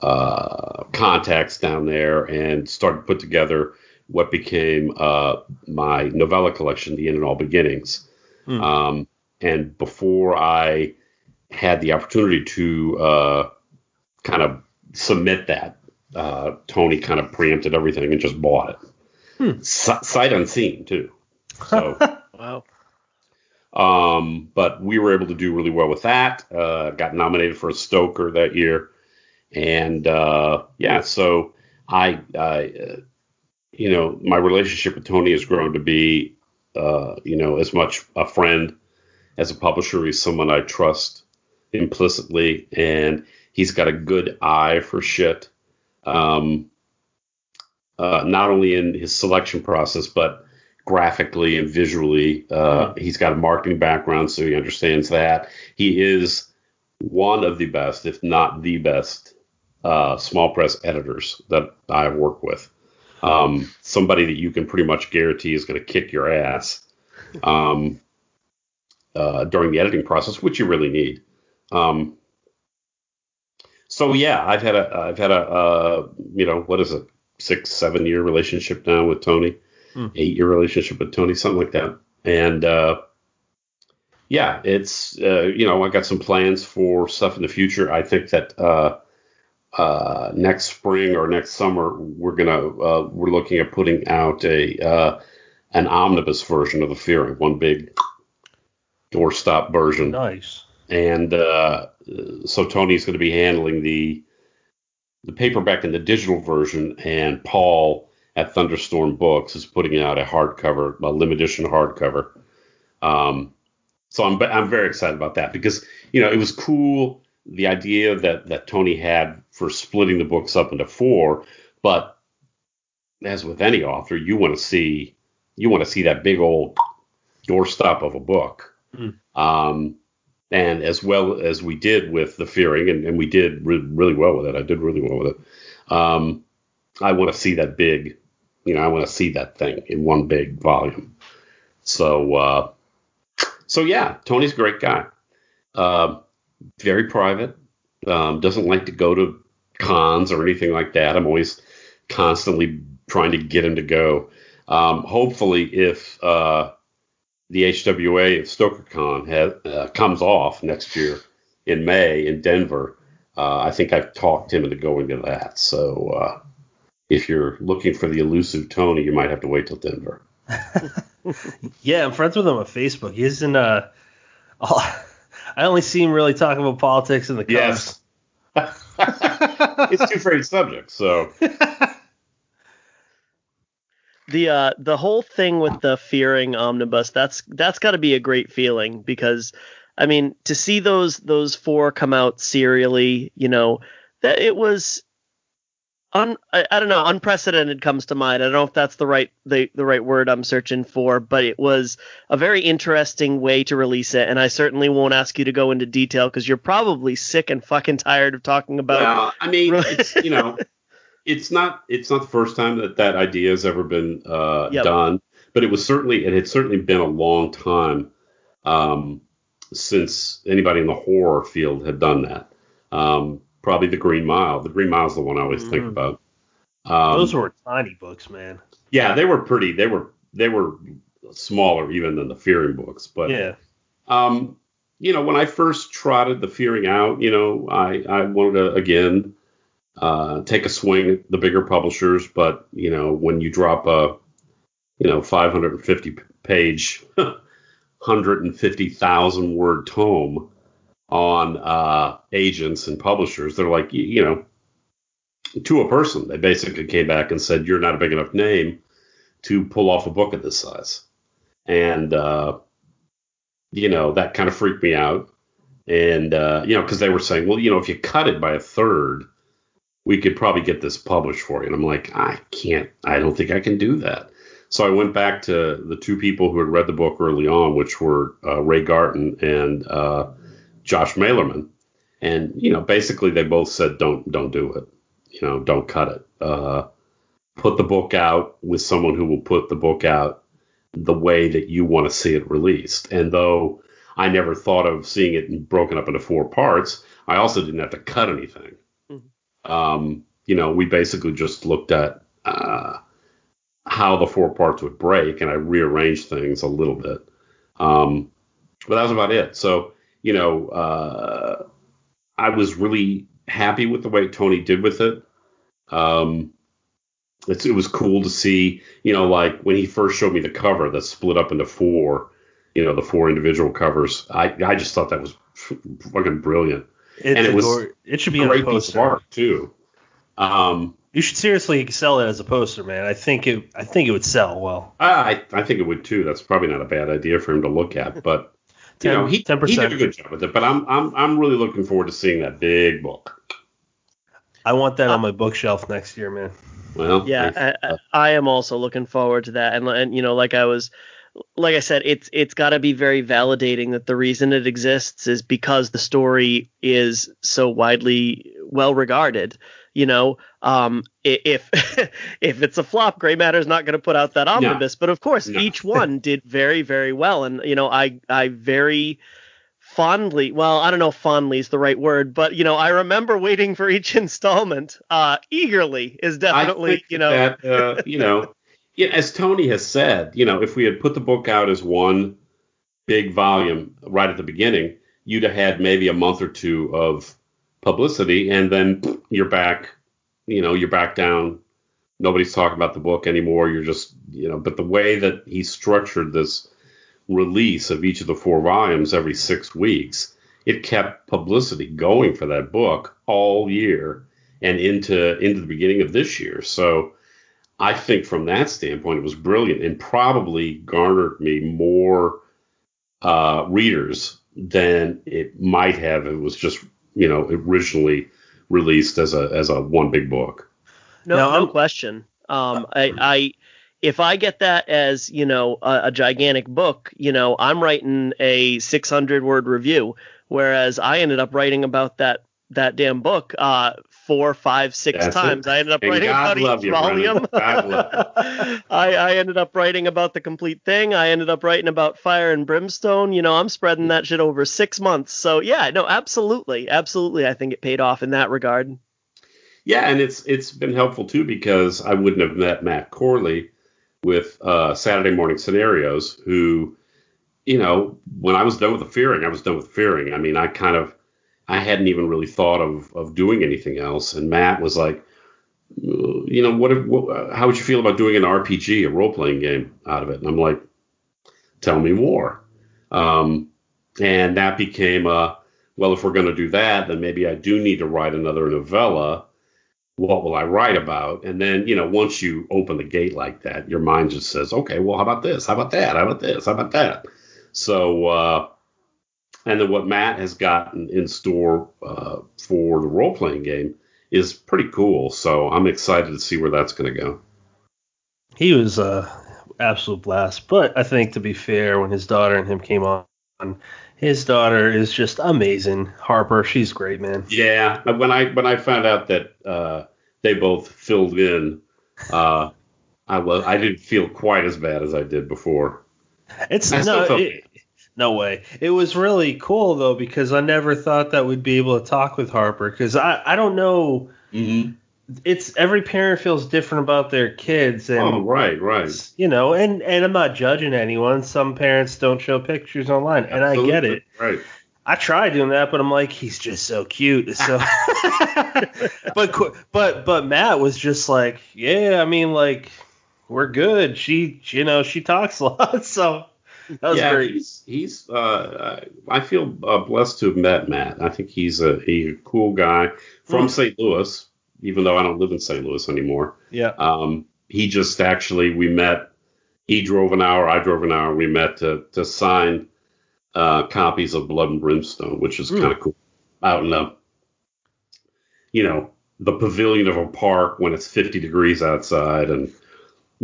uh, contacts down there and started to put together what became uh, my novella collection, The End and All Beginnings. Hmm. Um, and before I had the opportunity to uh, kind of submit that, uh, Tony kind of preempted everything and just bought it. Hmm. Si- sight unseen, too. So. Wow. Um, but we were able to do really well with that. Uh, got nominated for a Stoker that year, and uh, yeah, so I, I, uh, you know, my relationship with Tony has grown to be, uh, you know, as much a friend as a publisher. He's someone I trust implicitly, and he's got a good eye for shit. Um, uh, not only in his selection process, but graphically and visually. Uh, he's got a marketing background, so he understands that. He is one of the best, if not the best, uh, small press editors that I've worked with. Um, somebody that you can pretty much guarantee is going to kick your ass um, uh, during the editing process, which you really need. Um, so yeah, I've had a I've had a uh, you know what is it six seven year relationship now with Tony Hmm. eight year relationship with Tony, something like that. And uh, yeah, it's uh, you know I got some plans for stuff in the future. I think that uh, uh, next spring or next summer we're gonna uh, we're looking at putting out a uh, an omnibus version of the Fearing, one big doorstop version nice. and uh, so Tony's going to be handling the the paperback and the digital version, and Paul at Thunderstorm Books is putting out a hardcover, a limited edition hardcover. Um, so I'm I'm very excited about that because you know it was cool the idea that that Tony had for splitting the books up into four, but as with any author, you want to see you want to see that big old doorstop of a book. Mm. Um, and as well as we did with the fearing, and, and we did re- really well with it. I did really well with it. Um, I want to see that big, you know, I want to see that thing in one big volume. So, uh, so yeah, Tony's a great guy. Uh, very private. Um, doesn't like to go to cons or anything like that. I'm always constantly trying to get him to go. Um, hopefully, if uh, the HWA of StokerCon has, uh, comes off next year in May in Denver, uh, I think I've talked him into going to that. So uh, if you're looking for the elusive Tony, you might have to wait till Denver. Yeah, I'm friends with him on Facebook. He's in uh, all, I only see him really talking about politics in the cons. Yes. it's two favorite subjects. So the uh the whole thing with the fearing omnibus that's that's got to be a great feeling because I mean, to see those those four come out serially, you know, that it was un, I, I, don't know, unprecedented comes to mind. I don't know if that's the right the, the right word I'm searching for, but it was a very interesting way to release it, and I certainly won't ask you to go into detail because you're probably sick and fucking tired of talking about. Well, I mean, it's you know, it's not it's not the first time that that idea has ever been uh, yep. done, but it was certainly it had certainly been a long time um, since anybody in the horror field had done that. Um, probably the Green Mile. The Green Mile is the one I always mm-hmm. think about. Um, Those were tiny books, man. Yeah, they were pretty. They were they were smaller even than the Fearing books, but yeah. Um, you know, when I first trotted the Fearing out, you know, I I wanted to again uh, take a swing at the bigger publishers, but you know, when you drop a you know 550 page 150,000 word tome on uh, agents and publishers. They're like, you, know, to a person, they basically came back and said, you're not a big enough name to pull off a book of this size. And, uh, you know, that kind of freaked me out. And, uh, you know, because they were saying, well, you know, if you cut it by a third, we could probably get this published for you. And I'm like, I can't, I don't think I can do that. So I went back to the two people who had read the book early on, which were uh, Ray Garton and uh, Josh Malerman, and you know basically they both said don't don't do it, you know don't cut it. Uh, put the book out with someone who will put the book out the way that you want to see it released. And though I never thought of seeing it broken up into four parts, I also didn't have to cut anything. Mm-hmm. Um, you know, we basically just looked at uh, how the four parts would break, and I rearranged things a little bit. Um, but that was about it. So you know, uh, I was really happy with the way Tony did with it. Um, it was cool to see, you know, like when he first showed me the cover that's split up into four, you know, the four individual covers. I I just thought that was fucking brilliant. It's and it was gore, it should be a great piece of art too. Um, you should seriously sell it as a poster, man. I think it I think it would sell well. I I think it would too. That's probably not a bad idea for him to look at, but you know, he, 10%. he did a good job with it, but I'm I'm I'm really looking forward to seeing that big book. I want that on uh, my bookshelf next year, man. Well, yeah, I, I, am also looking forward to that, and and you know, like I was, like I said, it's it's got to be very validating that the reason it exists is because the story is so widely well regarded you know um, if if it's a flop gray matter is not going to put out that omnibus no. but of course no. each one did very very well and you know i i very fondly well i don't know fondly is the right word but you know i remember waiting for each installment uh eagerly is definitely you know that, uh, you know yeah, as tony has said you know if we had put the book out as one big volume right at the beginning you'd have had maybe a month or two of publicity, and then you're back. You know, you're back down. Nobody's talking about the book anymore. You're just, you know, but the way that he structured this release of each of the four volumes every six weeks, it kept publicity going for that book all year and into into the beginning of this year. So I think from that standpoint, it was brilliant and probably garnered me more uh, readers than it might have. It was just you know originally released as a as a one big book. No, now, no question. Um, I, I if I get that as you know a, a, gigantic book, you know I'm writing a 600 word review, whereas I ended up writing about that that damn book uh, four, five, six That's times. It. I ended up and writing God about each volume. I, I ended up writing about the complete thing. I ended up writing about Fire and Brimstone. You know, I'm spreading that shit over six months. So yeah, no, absolutely, absolutely. I think it paid off in that regard. Yeah, and it's it's been helpful too because I wouldn't have met Matt Corley with uh, Saturday Morning Scenarios, who, you know, when I was done with the fearing, I was done with fearing. I mean, I kind of I hadn't even really thought of of doing anything else. And Matt was like, you know, what, if, what how would you feel about doing an RPG, a role playing game out of it? And I'm like, tell me more. Um, and that became a well, if we're going to do that, then maybe I do need to write another novella. What will I write about? And then, you know, once you open the gate like that, your mind just says, okay, well, how about this? How about that? How about this? How about that? So, uh, and then what Matt has gotten in store uh, for the role playing game is pretty cool. So I'm excited to see where that's going to go. He was a absolute blast. But I think to be fair, when his daughter and him came on, his daughter is just amazing. Harper, she's great, man. Yeah, when I when I found out that uh, they both filled in, uh, I was I didn't feel quite as bad as I did before. It's no, it, no way. It was really cool though because I never thought that we'd be able to talk with Harper because I I don't know. Mm-hmm. It's every parent feels different about their kids and oh right right you know and and I'm not judging anyone. Some parents don't show pictures online and Absolutely. I get it. Right. I tried doing that, but I'm like, he's just so cute. So, but but but Matt was just like, yeah, I mean, like, we're good. She, you know, she talks a lot, so that was yeah, great. He's, he's uh, I feel uh, blessed to have met Matt. I think he's a he's a cool guy from Mm. St. Louis, even though I don't live in St. Louis anymore. Yeah, Um, he just actually we met. He drove an hour, I drove an hour. We met to to sign uh, copies of Blood and Brimstone, which is Hmm. kind of cool. Out in the, you know, the pavilion of a park when it's 50 degrees outside, and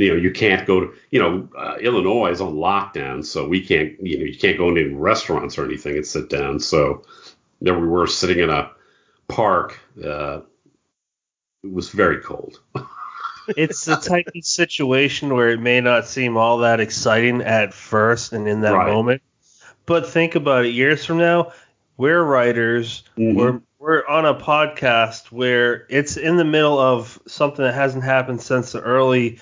you know you can't go to, you know, uh, Illinois is on lockdown, so we can't, you know, you can't go into restaurants or anything and sit down. So there we were sitting in a park. Uh, it was very cold. it's the type of situation where it may not seem all that exciting at first and in that Right. moment, but think about it. Years from now, we're writers. Mhm. We're we're on a podcast where it's in the middle of something that hasn't happened since the early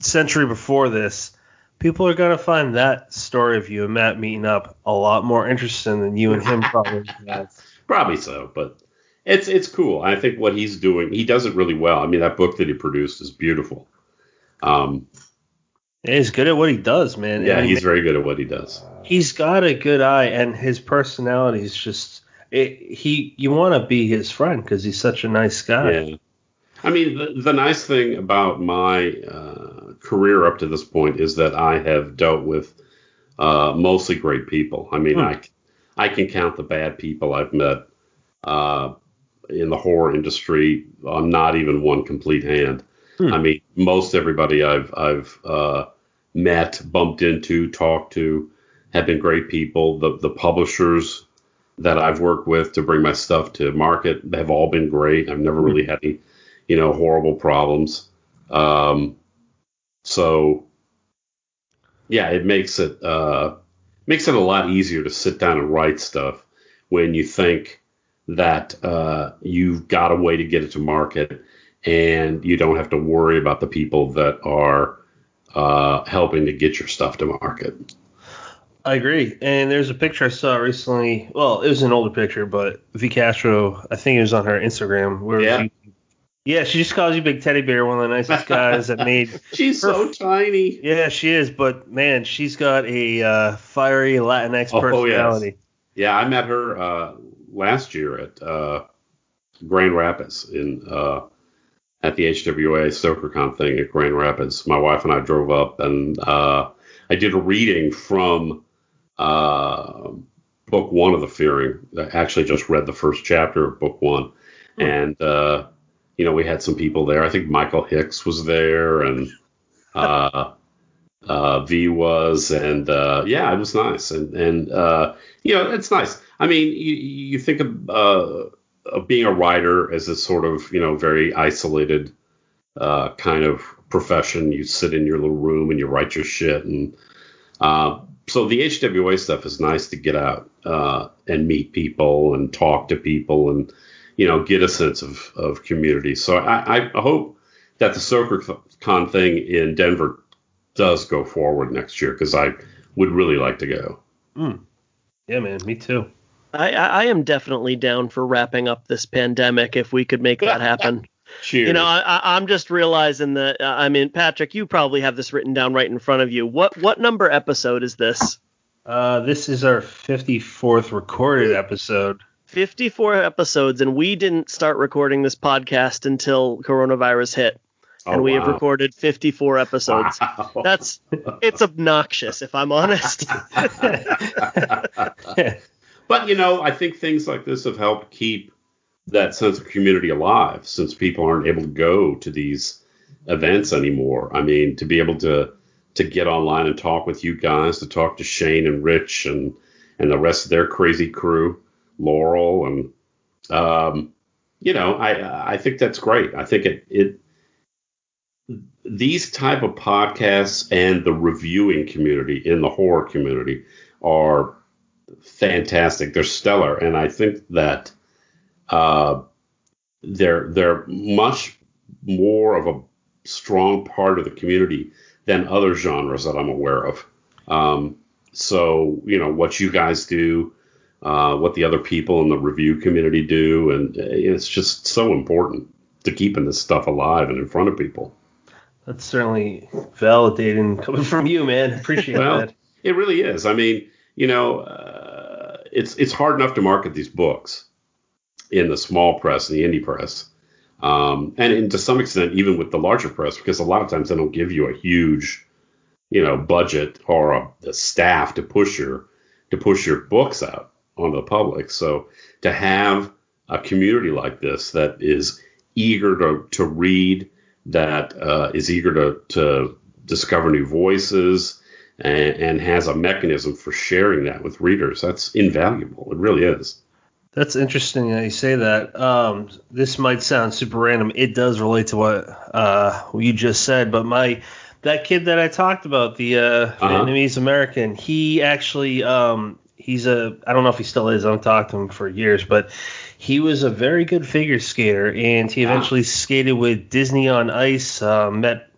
century before this. People are gonna find that story of you and Matt meeting up a lot more interesting than you and him probably. Probably so, but it's it's cool. I think what he's doing, he does it really well. I mean, that book that he produced is beautiful. Um, He's good at what he does, man. yeah, he's very good at what he does. he's got a good eye, and his personality is just it, he. You want to be his friend because he's such a nice guy. Yeah. I mean, the, the nice thing about my uh, career up to this point is that I have dealt with uh, mostly great people. I mean, Hmm. I, I can count the bad people I've met uh, in the horror industry on not even one complete hand. Hmm. I mean, most everybody I've I've uh, met, bumped into, talked to, have been great people. The the publishers that I've worked with to bring my stuff to market have all been great. I've never really had any, you know, horrible problems. Um, so yeah, it makes it uh, makes it a lot easier to sit down and write stuff when you think that uh, you've got a way to get it to market and you don't have to worry about the people that are uh, helping to get your stuff to market. I agree. And there's a picture I saw recently. Well, it was an older picture, but V Castro, I think it was on her Instagram. Where Yeah. she, yeah, she just calls you Big Teddy Bear, one of the nicest guys that made. She's Her- so tiny. Yeah, she is, but man, she's got a uh, fiery Latinx Oh, personality. Yeah, I met her uh, last year at uh, Grand Rapids in uh, at the HWA StokerCon thing at Grand Rapids. My wife and I drove up, and uh, I did a reading from uh, book one of the Fearing. I actually just read the first chapter of book one, Hmm. and uh, you know we had some people there. I think Michael Hicks was there, and uh, uh, V was, and uh, yeah, it was nice, and and uh, you know it's nice. I mean, you you think of, uh, of being a writer as a sort of you know very isolated uh, kind of profession. You sit in your little room and you write your shit, and uh, so the HWA stuff is nice to get out uh, and meet people and talk to people and you know get a sense of of community. So I, I hope that the StokerCon thing in Denver does go forward next year because I would really like to go. Mm. Yeah, man, me too. I, I I am definitely down for wrapping up this pandemic if we could make that happen. Cheers. You know, I, I, I'm just realizing that. Uh, I mean, Patrick, you probably have this written down right in front of you. What what number episode is this? Uh, this is our 54th recorded episode. 54 episodes, and we didn't start recording this podcast until coronavirus hit, Oh, and we have recorded 54 episodes. Wow. That's it's obnoxious, if I'm honest. but you know, I think things like this have helped keep that sense of community alive since people aren't able to go to these events anymore. I mean, to be able to to get online and talk with you guys, to talk to Shane and Rich and and the rest of their crazy crew, Laurel and um, you know, I I think that's great. I think it it these type of podcasts and the reviewing community in the horror community are fantastic. They're stellar, and I think that uh, they're they're much more of a strong part of the community than other genres that I'm aware of. Um, so you know what you guys do, uh, what the other people in the review community do, and it's just so important to keeping this stuff alive and in front of people. That's certainly validating coming from you, man. Appreciate well, that. It really is. I mean, you know, uh, it's it's hard enough to market these books in the small press and the indie press, um, and, and to some extent even with the larger press, because a lot of times they don't give you a huge, you know, budget or a, a staff to push your to push your books out onto the public. So to have a community like this that is eager to to read, that uh, is eager to to discover new voices, and, and has a mechanism for sharing that with readers, that's invaluable. It really is. That's interesting that you say that. Um, this might sound super random. It does relate to what uh, you just said, but my that kid that I talked about, the uh, uh-huh. Vietnamese American, he actually um, he's a I don't know if he still is. I don't talk to him for years, but he was a very good figure skater, and he eventually skated with Disney on Ice. Uh, met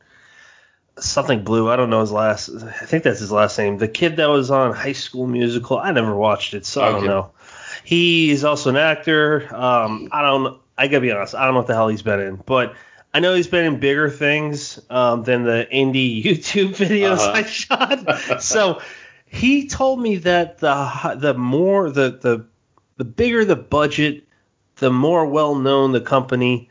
something blue. I don't know his last. I think that's his last name. The kid that was on High School Musical. I never watched it, so okay. I don't know. He's also an actor. Um, I don't. I gotta be honest. I don't know what the hell he's been in, but I know he's been in bigger things um, than the indie YouTube videos uh-huh. I shot. so he told me that the the more the the the bigger the budget, the more well known the company,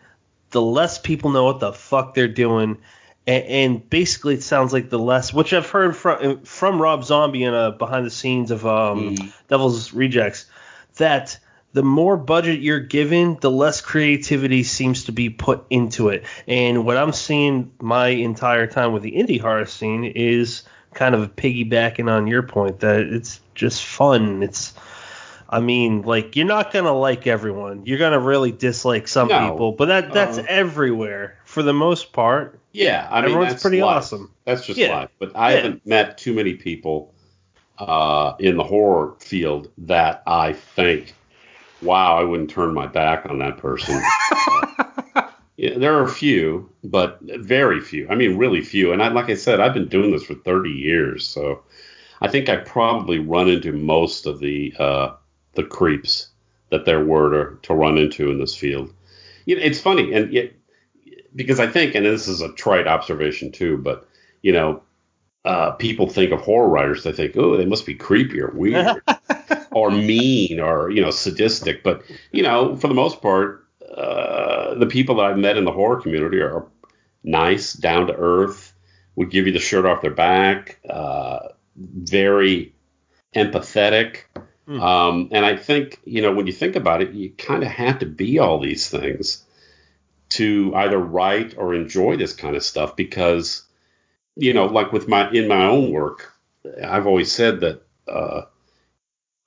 the less people know what the fuck they're doing. And, and basically, it sounds like the less, which I've heard from from Rob Zombie in a behind the scenes of um, mm. Devil's Rejects that the more budget you're given, the less creativity seems to be put into it. And what I'm seeing my entire time with the indie horror scene is kind of piggybacking on your point that it's just fun. It's I mean, like you're not gonna like everyone. You're gonna really dislike some no. people, but that that's uh, everywhere for the most part. Yeah, I mean, everyone's pretty life. awesome. That's just yeah. life. But I yeah. haven't met too many people uh, in the horror field that I think, wow, I wouldn't turn my back on that person. yeah, there are a few, but very few. I mean, really few. And I, like I said, I've been doing this for 30 years, so I think I probably run into most of the uh, the creeps that there were to, to run into in this field. You know, it's funny, and because I think, and this is a trite observation too, but you know, uh, people think of horror writers, they think, oh, they must be creepy or weird or mean or you know sadistic. But you know, for the most part, uh, the people that I've met in the horror community are nice, down to earth, would give you the shirt off their back, uh, very empathetic. Mm. Um, and I think you know when you think about it, you kind of have to be all these things to either write or enjoy this kind of stuff because you know, like with my in my own work, I've always said that uh,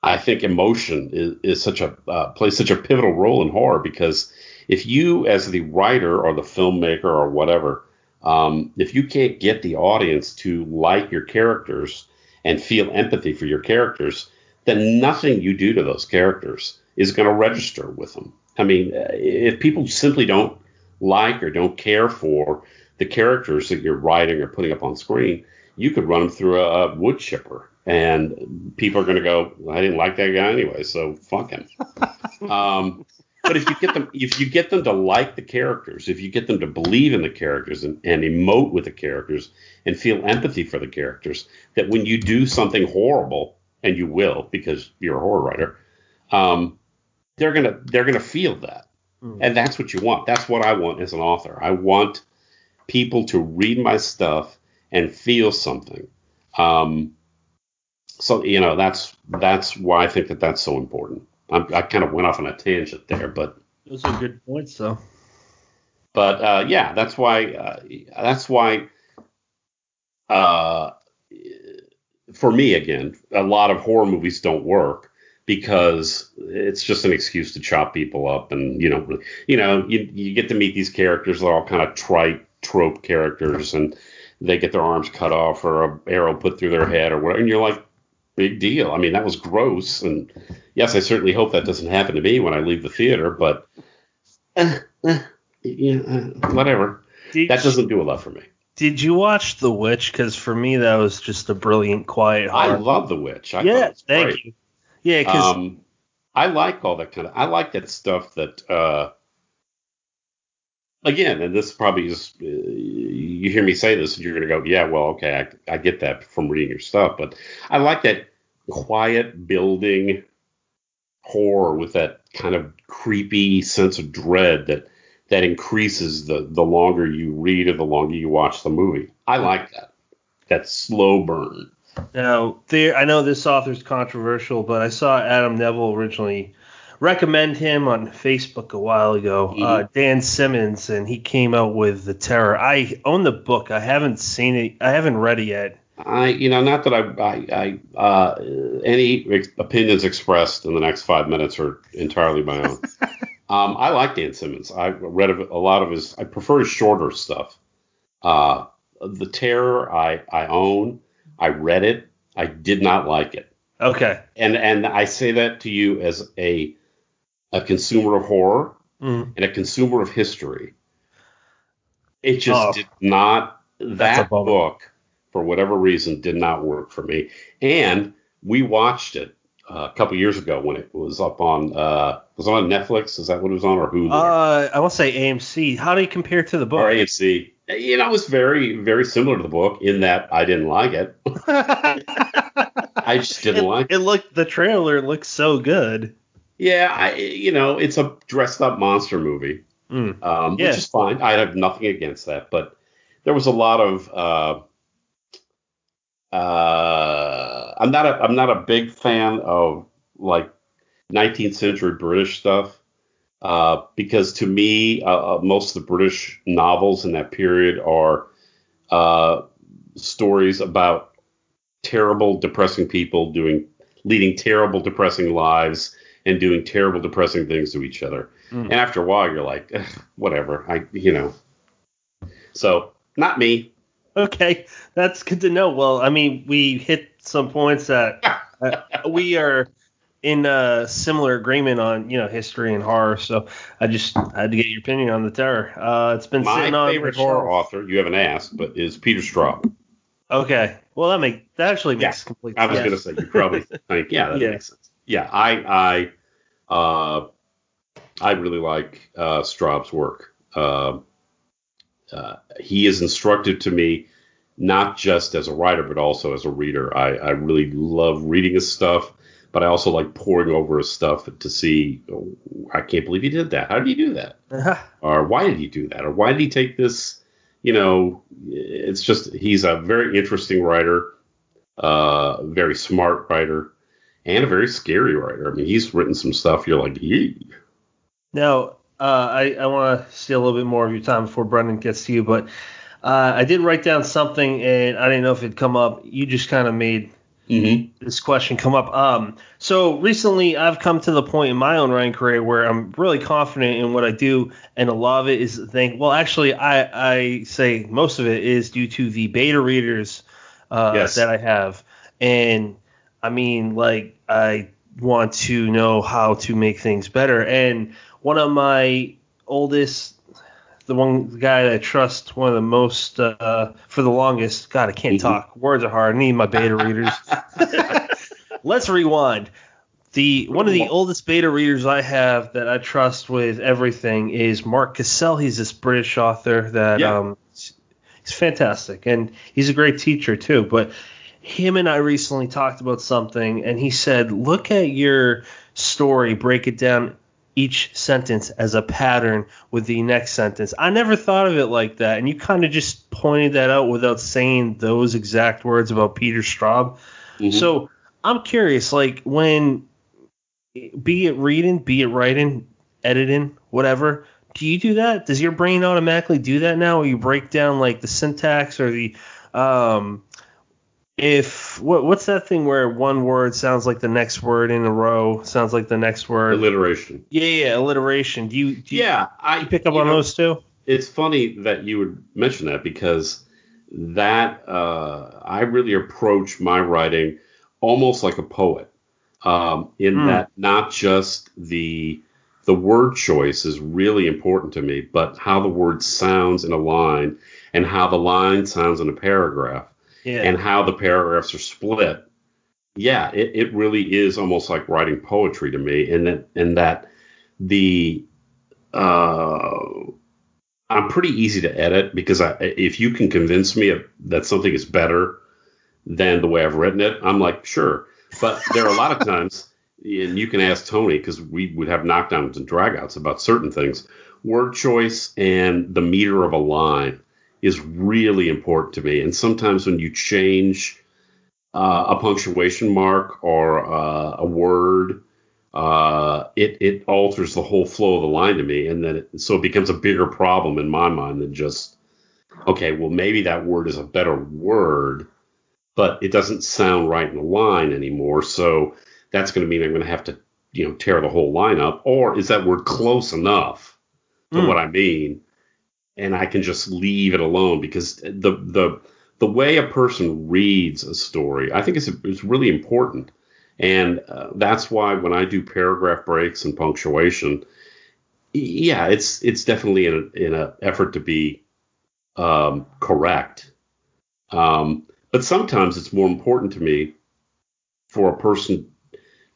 I think emotion is, is such a uh, plays such a pivotal role in horror because if you, as the writer or the filmmaker or whatever, um, if you can't get the audience to like your characters and feel empathy for your characters, then nothing you do to those characters is going to register with them. I mean, if people simply don't like or don't care for the characters that you're writing or putting up on screen, you could run them through a wood chipper, and people are going to go, well, "I didn't like that guy anyway, so fuck him." um, but if you get them, if you get them to like the characters, if you get them to believe in the characters and, and emote with the characters and feel empathy for the characters, that when you do something horrible, and you will because you're a horror writer, um, they're gonna they're gonna feel that, mm. and that's what you want. That's what I want as an author. I want people to read my stuff and feel something. Um, so you know that's that's why I think that that's so important. I'm, I kind of went off on a tangent there, but Those are good points, though. but uh, yeah, that's why uh, that's why uh, for me again, a lot of horror movies don't work because it's just an excuse to chop people up and you know you know you you get to meet these characters they're all kind of trite trope characters and they get their arms cut off or a arrow put through their head or whatever and you're like big deal i mean that was gross and yes i certainly hope that doesn't happen to me when i leave the theater but yeah, uh, whatever Did, that doesn't do a lot for me Did you watch The Witch? Because for me, that was just a brilliant, quiet i love the witch I yeah, thank great. you. Yeah, because um, I like all that kind of. I like that stuff that. Uh, again, and this probably is. Uh, you hear me say this, and you're gonna go, yeah, well, okay, I, I get that from reading your stuff, but I like that quiet building horror with that kind of creepy sense of dread that that increases the the longer you read or the longer you watch the movie. I like that. That slow burn. Now, there, I know this author's controversial, but I saw Adam Nevill originally recommend him on Facebook a while ago. Mhm. Uh, Dan Simmons, and he came out with The Terror. I own the book. I haven't seen it. I haven't read it yet. I, you know, not that I, I, I uh, any ex- opinions expressed in the next five minutes are entirely my own. um, I like Dan Simmons. I read a a lot of his. I prefer his shorter stuff. Uh, the Terror, I, I own. I read it. I did not like it, Okay. and and I say that to you as a a consumer of horror Mm. and a consumer of history. It just Oh. did not. That book, for whatever reason, did not work for me. And we watched it uh, a couple years ago when it was up on. Uh, was it on Netflix? Is that what it was on, or Hulu, Uh, I to say AMC. How do you compare it to the book? or? AMC? You know, it was very, very similar to the book in that I didn't like it. I just didn't it, like it. it looked. The trailer looks so good. Yeah, I, you know, it's a dressed up monster movie. Mm. um, Yeah. which is fine. I have nothing against that, but there was a lot of. Uh, uh, I'm not a I'm not a big fan of like 19th century British stuff uh, because to me uh, uh, most of the British novels in that period are uh, stories about terrible, depressing people doing leading terrible, depressing lives and doing terrible, depressing things to each other. Mm. And after a while, you're like, whatever. I, you know. So not me. Okay, that's good to know. Well, I mean, we hit some points that uh, we are in a similar agreement on, you know, history and horror. So I just had to get your opinion on the terror. Uh, it's been My sitting on favorite horror author, you haven't asked, but is Peter Straub. Okay, well that make that actually Yeah, makes complete I was sense. gonna say you probably think, yeah, that Yeah. makes sense. Yeah, I I uh I really like uh Straub's work. Uh, uh, he is instructive to me, not just as a writer, but also as a reader. I, I really love reading his stuff, but I also like poring over his stuff to see, oh, I can't believe he did that. How did he do that? or why did he do that or why did he take this you know it's just he's a very interesting writer uh very smart writer and a very scary writer i mean he's written some stuff you're like Yee. Now, uh, I, I want to steal a little bit more of your time before Brendan gets to you, but uh, I did write down something, and I didn't know if it'd come up. You just kind of made mm-hmm. this question come up. Um, so recently, I've come to the point in my own writing career where I'm really confident in what I do, and a lot of it is thank. Well, actually, I I say most of it is due to the beta readers uh, Yes. that I have, and I mean, like I want to know how to make things better, and one of my oldest the one guy that I trust one of the most uh, for the longest. God, I can't Mhm. talk. Words are hard. I need my beta readers. Let's rewind. The one of the oldest beta readers I have that I trust with everything is Mark Cassell. He's this British author that Yeah. um he's fantastic and he's a great teacher too. But him and I recently talked about something and he said, look at your story, break it down each sentence as a pattern with the next sentence. I never thought of it like that, and you kind of just pointed that out without saying those exact words about Peter Straub. Mhm. So I'm curious, like when, be it reading, be it writing, editing, whatever. Do you do that? Does your brain automatically do that now? Or you break down like the syntax or the um, if what what's that thing where one word sounds like the next word in a row sounds like the next word? Alliteration. Yeah, yeah, alliteration. Do you, do you, Yeah, I pick up on know, those too? It's funny that you would mention that because that uh, I really approach my writing almost like a poet. Um, in Hmm. that not just the the word choice is really important to me, but how the word sounds in a line and how the line sounds in a paragraph Yeah. and how the paragraphs are split. Yeah, it, it really is almost like writing poetry to me, and that and that the uh, I'm pretty easy to edit because I, if you can convince me of, that something is better than the way I've written it, I'm like sure. But there are a lot of times, and you can ask Tony because we would have knockdowns and dragouts about certain things. Word choice and the meter of a line is really important to me. And sometimes when you change uh, a punctuation mark or uh, a word, uh, it it alters the whole flow of the line to me, and then it, so it becomes a bigger problem in my mind than just okay, well maybe that word is a better word, but it doesn't sound right in the line anymore. So that's going to mean I'm going to have to you know tear the whole line up, or is that word close enough to Hmm. what I mean? And I can just leave it alone because the the the way a person reads a story, I think it's is really important, and uh, that's why when I do paragraph breaks and punctuation, yeah, it's it's definitely in a, in a effort to be um, correct, um, but sometimes it's more important to me for a person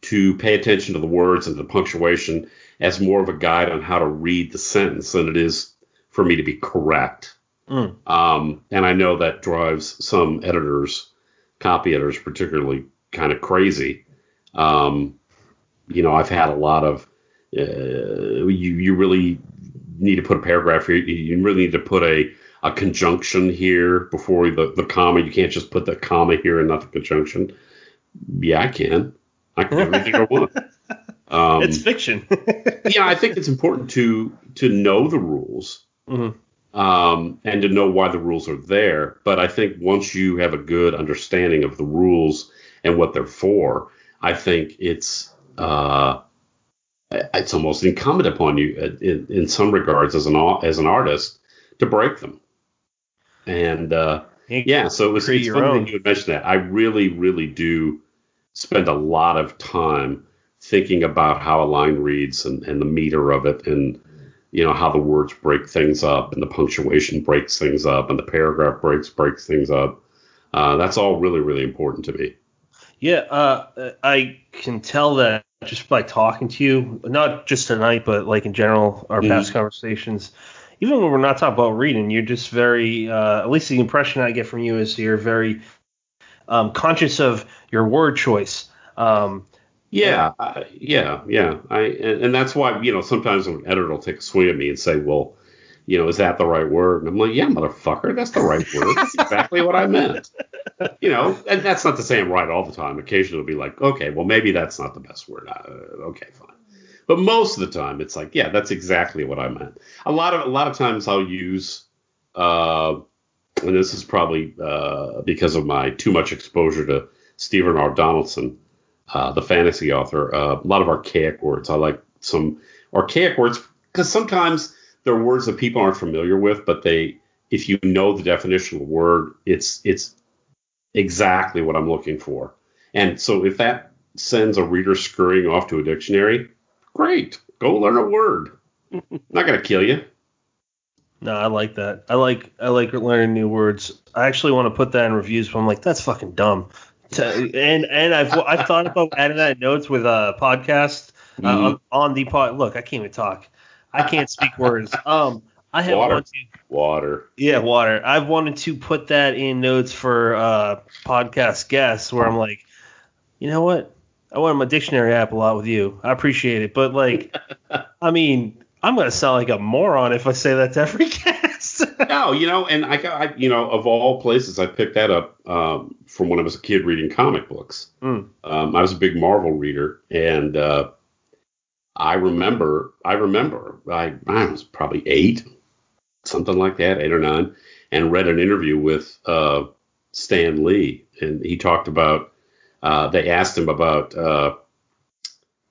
to pay attention to the words and the punctuation as more of a guide on how to read the sentence than it is for me to be correct. Mm. Um, and I know that drives some editors, copy editors particularly, kind of crazy. Um, you know, I've had a lot of uh, you you really need to put a paragraph here. You really need to put a a conjunction here before the, the comma. You can't just put the comma here and not the conjunction. Yeah, I can. I can do anything I want. Um, it's fiction. yeah, I think it's important to to know the rules Mhm. um, and to know why the rules are there. But I think once you have a good understanding of the rules and what they're for, I think it's uh, it's almost incumbent upon you uh, in, in some regards as an as an artist to break them. And uh, yeah, so it was it's funny own. that you had mentioned that. I really, really do spend a lot of time thinking about how a line reads and, and the meter of it and you know how the words break things up and the punctuation breaks things up and the paragraph breaks breaks things up. Uh, that's all really, really important to me. Yeah, uh, I can tell that just by talking to you, not just tonight, but like in general, our Mhm. past conversations. Even when we're not talking about reading, you're just very, uh, at least the impression I get from you is you're very um, conscious of your word choice. Um, Yeah, I, yeah, yeah. I and, and that's why you know sometimes an editor will take a swing at me and say, "Well, you know, is that the right word?" And I'm like, "Yeah, motherfucker, that's the right word. That's exactly what I meant." You know, and that's not to say I'm right all the time. Occasionally, it'll be like, "Okay, well, maybe that's not the best word." Uh, okay, fine. But most of the time, it's like, "Yeah, that's exactly what I meant." A lot of a lot of times, I'll use. Uh, and this is probably uh, because of my too much exposure to Stephen R. Donaldson, uh, the fantasy author. Uh, a lot of archaic words. I like some archaic words because sometimes they're words that people aren't familiar with, but they, if you know the definition of a word, it's it's exactly what I'm looking for. And so if that sends a reader scurrying off to a dictionary, great, go learn a word. Not gonna kill you. no, I like that. I like I like learning new words. I actually want to put that in reviews, but I'm like, that's fucking dumb. To, and and I've I've thought about adding that in notes with a podcast uh, Mhm. on, on the pod. Look, I can't even talk. I can't speak words. Um, I have Water. to Water. Yeah, water. I've wanted to put that in notes for uh, podcast guests where I'm like, you know what? I want my dictionary app a lot with you. I appreciate it, but like, I mean, I'm gonna sound like a moron if I say that to every guest. no, you know, and I got, I, you know, of all places, I picked that up um, from when I was a kid reading comic books. Mm. Um, I was a big Marvel reader, and uh, I remember, I remember, I, I was probably eight, something like that, eight or nine, and read an interview with uh, Stan Lee, and he talked about. Uh, they asked him about, uh,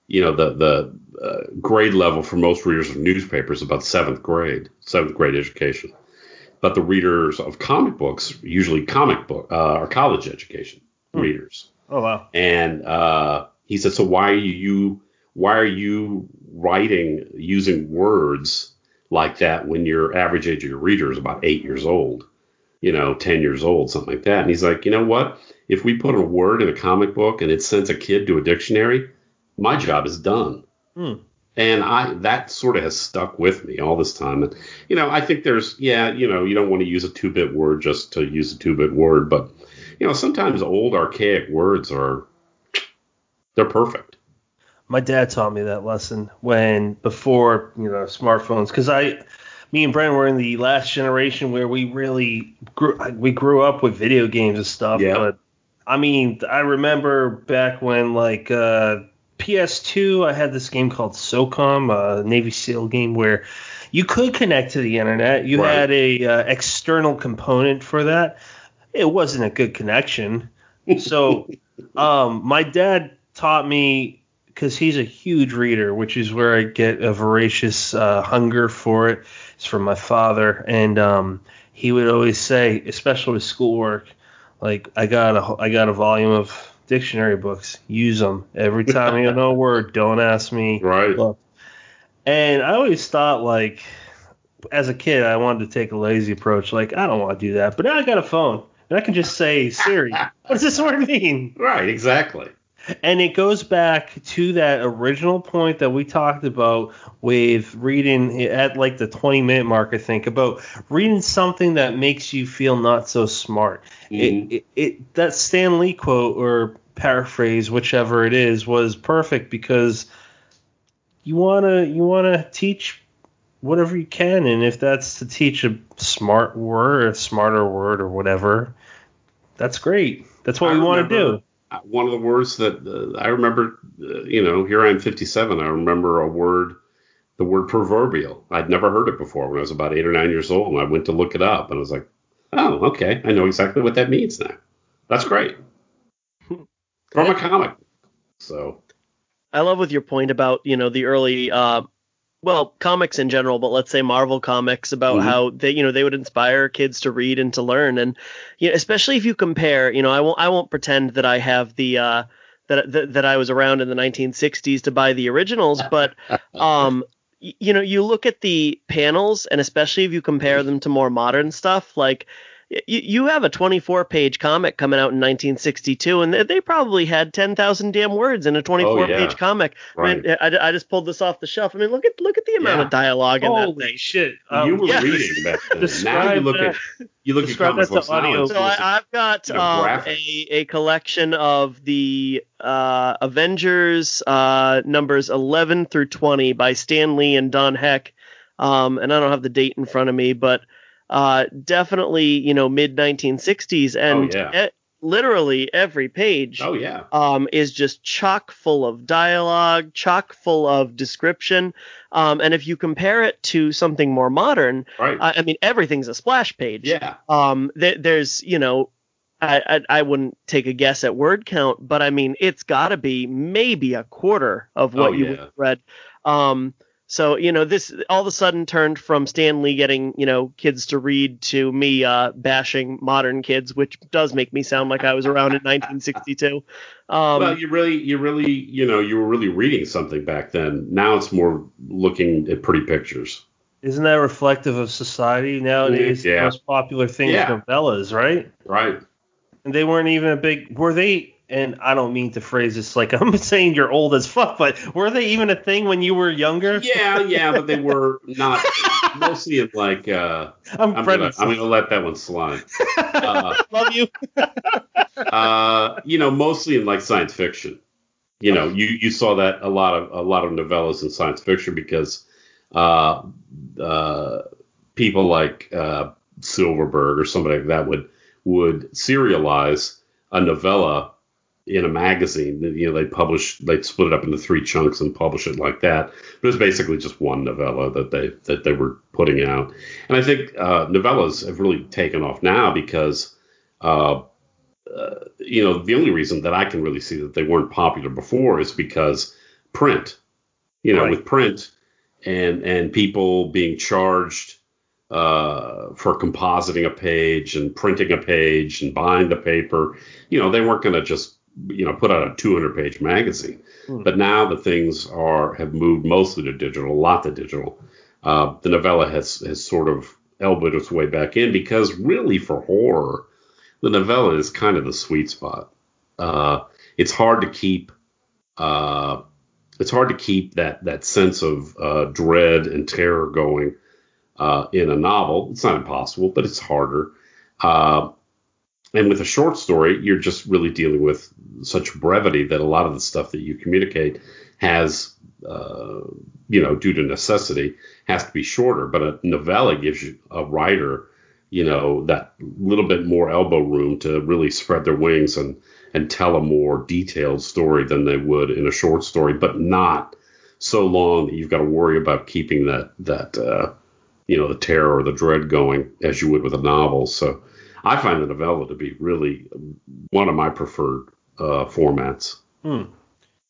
you know, the the uh, grade level for most readers of newspapers about seventh grade, seventh grade education, but the readers of comic books usually comic book uh, or college education Hmm. readers. Oh wow. And uh, he said, so why are you why are you writing using words like that when your average age of your reader is about eight years old, you know, ten years old, something like that? And he's like, you know what? If we put a word in a comic book and it sends a kid to a dictionary, my job is done. Hmm. And I that sort of has stuck with me all this time. And you know, I think there's yeah, you know, you don't want to use a two bit word just to use a two bit word, but you know, sometimes old archaic words are they're perfect. My dad taught me that lesson when before you know smartphones because I, me and Brent were in the last generation where we really grew we grew up with video games and stuff. Yeah. But I mean, I remember back when like uh, PS2, I had this game called SOCOM, a Navy SEAL game where you could connect to the internet. You Right. had a uh, external component for that. It wasn't a good connection. So, um, my dad taught me because he's a huge reader, which is where I get a voracious uh, hunger for it. It's from my father, and um, he would always say, especially with schoolwork, like I got a I got a volume of dictionary books. Use them every time you know a word. Don't ask me. Right. Look. And I always thought like as a kid I wanted to take a lazy approach. Like I don't want to do that, but now I got a phone and I can just say Siri. what does this word mean? Right, exactly. And it goes back to that original point that we talked about with reading at like the 20 minute mark, I think, about reading something that makes you feel not so smart. Mhm. It, it, it that Stan Lee quote or paraphrase, whichever it is, was perfect because you wanna you wanna teach whatever you can, and if that's to teach a smart word, a smarter word, or whatever, that's great. That's what I we want to do. Uh, One of the words that uh, I remember, uh, you know, here I am 57. I remember a word, the word proverbial. I'd never heard it before when I was about eight or nine years old, and I went to look it up, and I was like, oh, okay, I know exactly what that means now. That's great. From a comic. So, I love with your point about you know the early uh, well comics in general, but let's say Marvel comics about Mhm. how they you know they would inspire kids to read and to learn, and you know, especially if you compare, you know, I won't I won't pretend that I have the uh, that, that that I was around in the 1960s to buy the originals, but um you know you look at the panels and especially if you compare them to more modern stuff like y- you have a 24 page comic coming out in 1962 and they- they probably had 10,000 damn words in a 24 Oh, yeah. page comic I, right. mean, I, I just pulled this off the shelf I mean look at look at the amount Yeah. of dialogue in that Holy thing shit! you Um, were yeah. reading back then. now you Describe look at you look at describe comic that books now. audio. it's So I, I've got you know, um, a, a collection of the uh, Avengers uh, numbers 11 through 20 by Stan Lee and Don Heck. Um, and I don't have the date in front of me, but uh, definitely, you know, mid 1960s. And Oh, yeah. e- literally every page oh yeah. um, is just chock full of dialogue, chock full of description. Um, and if you compare it to something more modern, Right. I, I mean, everything's a splash page yeah. um th- there's you know I, I I wouldn't take a guess at word count, but I mean it's got to be maybe a quarter of what Oh, you yeah. would have read. Um, so you know this all of a sudden turned from Stan Lee getting you know kids to read to me uh, bashing modern kids, which does make me sound like I was around in 1962. Um, well, you really, you really, you know, you were really reading something back then. Now it's more looking at pretty pictures. Isn't that reflective of society nowadays? Yeah. The most popular thing Yeah. is novellas, right? Right. And they weren't even a big. Were they? And I don't mean to phrase this like I'm saying you're old as fuck, but were they even a thing when you were younger? Yeah, yeah, but they were not mostly in like. uh I'm, I'm gonna, I'm gonna let that one slide. Uh, Love you. uh, you know, mostly in like science fiction. You know, you you saw that a lot of a lot of novellas in science fiction because uh, uh, people like uh, Silverberg or somebody like that would would serialize a novella in a magazine. You know, they publish, they'd split it up into three chunks and publish it like that. But it was basically just one novella that they that they were putting out. And I think uh, novellas have really taken off now because, uh, uh, you know, the only reason that I can really see that they weren't popular before is because print. You know, right. with print and and people being charged uh, for compositing a page and printing a page and buying the paper. You know, they weren't going to just you know put out a 200 page magazine. Hmm. But now the things are have moved mostly to digital, a lot to digital. Uh, the novella has has sort of elbowed its way back in because really for horror, the novella is kind of the sweet spot. Uh, it's hard to keep. Uh, it's hard to keep that that sense of uh, dread and terror going uh, in a novel. It's not impossible, but it's harder. Uh, and with a short story, you're just really dealing with such brevity that a lot of the stuff that you communicate has, uh, you know, due to necessity, has to be shorter. But a novella gives you a writer, you know, that little bit more elbow room to really spread their wings and and tell a more detailed story than they would in a short story, but not so long that you've got to worry about keeping that that uh, you know the terror or the dread going as you would with a novel. So I find the novella to be really one of my preferred uh, formats. Hmm.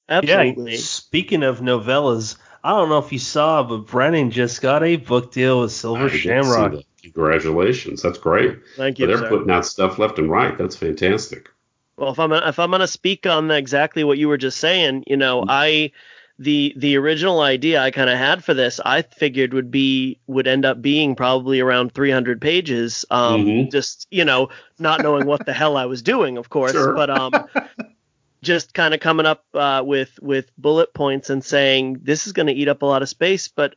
Absolutely. Yeah, speaking of novellas, I don't know if you saw, but Brennan just got a book deal with Silver Shamrock. Congratulations, that's great. Thank you. But they're sir. putting out stuff left and right. That's fantastic. Well, if I'm if I'm gonna speak on exactly what you were just saying, you know, mm-hmm. I the the original idea I kind of had for this, I figured would be would end up being probably around 300 pages. Um, mm-hmm. just you know, not knowing what the hell I was doing, of course, sure. but um, just kind of coming up uh, with with bullet points and saying this is going to eat up a lot of space, but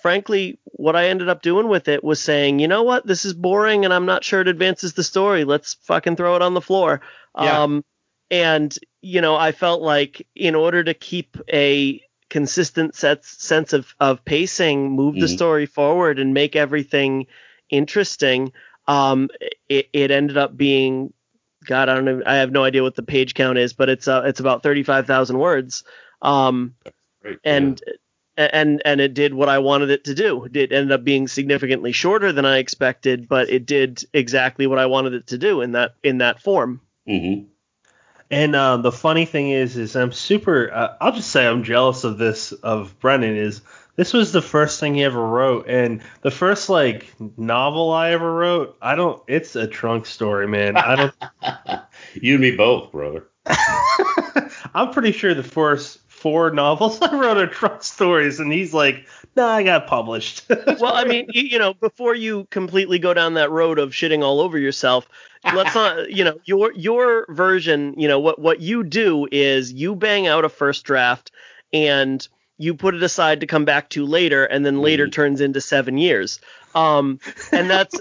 frankly, what I ended up doing with it was saying, you know what, this is boring and I'm not sure it advances the story. Let's fucking throw it on the floor. Yeah. Um, and you know, I felt like in order to keep a consistent sets, sense of, of pacing, move mm-hmm. the story forward, and make everything interesting, um, it, it ended up being, God, I don't know, I have no idea what the page count is, but it's uh, it's about thirty five thousand words, um, and. Yeah. And and it did what I wanted it to do. It ended up being significantly shorter than I expected, but it did exactly what I wanted it to do in that in that form. Mm-hmm. And uh, the funny thing is, is I'm super. Uh, I'll just say I'm jealous of this of Brennan. Is this was the first thing he ever wrote, and the first like novel I ever wrote. I don't. It's a trunk story, man. I don't. you and me both, brother. I'm pretty sure the first four novels I wrote are truck stories, and he's like, "Nah, I got published." well, I mean, you, you know, before you completely go down that road of shitting all over yourself, let's not you know your your version you know what what you do is you bang out a first draft and you put it aside to come back to later and then later mm. turns into seven years um and that's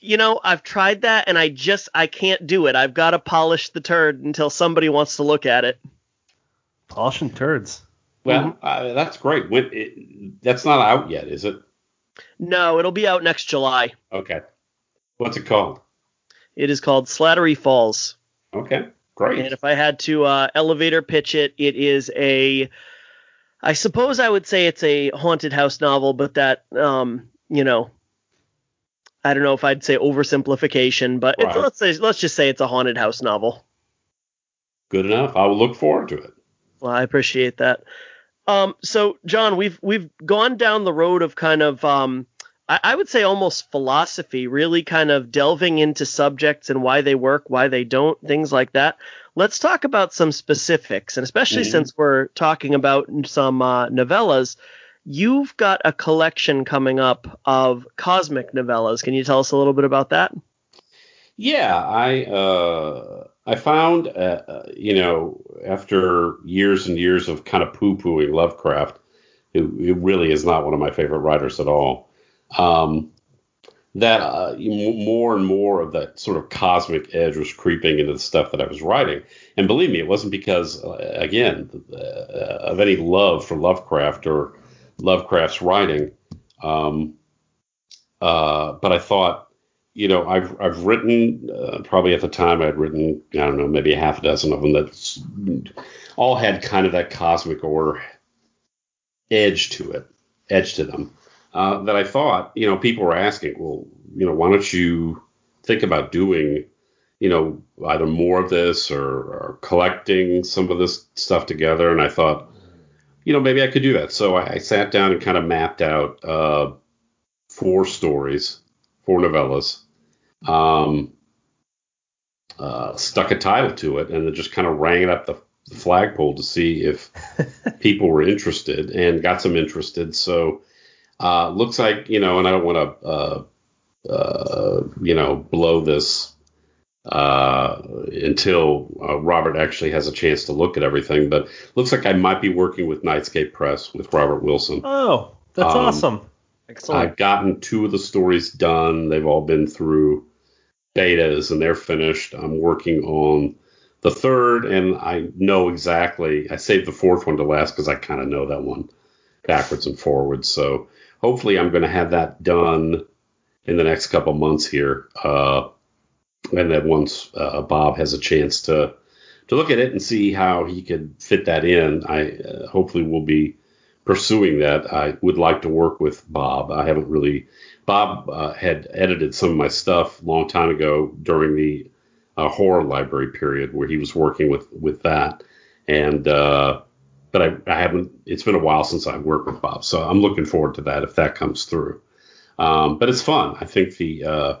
you know i've tried that and i just i can't do it i've got to polish the turd until somebody wants to look at it polishing turds well mm-hmm. uh, that's great when it, that's not out yet is it no it'll be out next july okay what's it called it is called Slattery Falls. Okay, great. And if I had to uh, elevator pitch it, it is a, I suppose I would say it's a haunted house novel, but that, um, you know, I don't know if I'd say oversimplification, but right. let's say let's just say it's a haunted house novel. Good enough. I will look forward to it. Well, I appreciate that. Um, so John, we've we've gone down the road of kind of um, I, I would say almost philosophy, really kind of delving into subjects and why they work, why they don't, things like that. Let's talk about some specifics, and especially mm-hmm. since we're talking about some uh, novellas. You've got a collection coming up of cosmic novellas. Can you tell us a little bit about that? Yeah, I uh, I found uh, uh you know after years and years of kind of poo pooing Lovecraft, who, really is not one of my favorite writers at all um, that uh, more and more of that sort of cosmic edge was creeping into the stuff that I was writing. And believe me, it wasn't because, uh, again, uh, of any love for Lovecraft or Lovecraft's writing. Um, uh, but I thought, you know, I've I've written uh, probably at the time I'd written I don't know maybe a half a dozen of them that all had kind of that cosmic or edge to it, edge to them. Uh, that I thought, you know, people were asking, well, you know, why don't you think about doing, you know, either more of this or, or collecting some of this stuff together? And I thought, you know, maybe I could do that. So I, I sat down and kind of mapped out uh, four stories, four novellas, um, uh, stuck a title to it, and then just kind of rang it up the, the flagpole to see if people were interested, and got some interested. So uh, looks like you know, and I don't want to uh, uh, you know blow this uh, until uh, Robert actually has a chance to look at everything. But looks like I might be working with Nightscape Press with Robert Wilson. Oh, that's Um, awesome. Excellent. I've gotten two of the stories done. They've all been through betas and they're finished. I'm working on the third, and I know exactly. I saved the fourth one to last because I kind of know that one backwards and forwards. So hopefully, I'm going to have that done in the next couple months here. Uh, and then once uh, Bob has a chance to to look at it and see how he could fit that in, I uh, hopefully will be pursuing that. I would like to work with Bob. I haven't really. Bob uh, had edited some of my stuff a long time ago during the uh, horror library period where he was working with with that, and uh, but I, I haven't. It's been a while since I've worked with Bob, so I'm looking forward to that if that comes through. Um, but it's fun. I think the uh,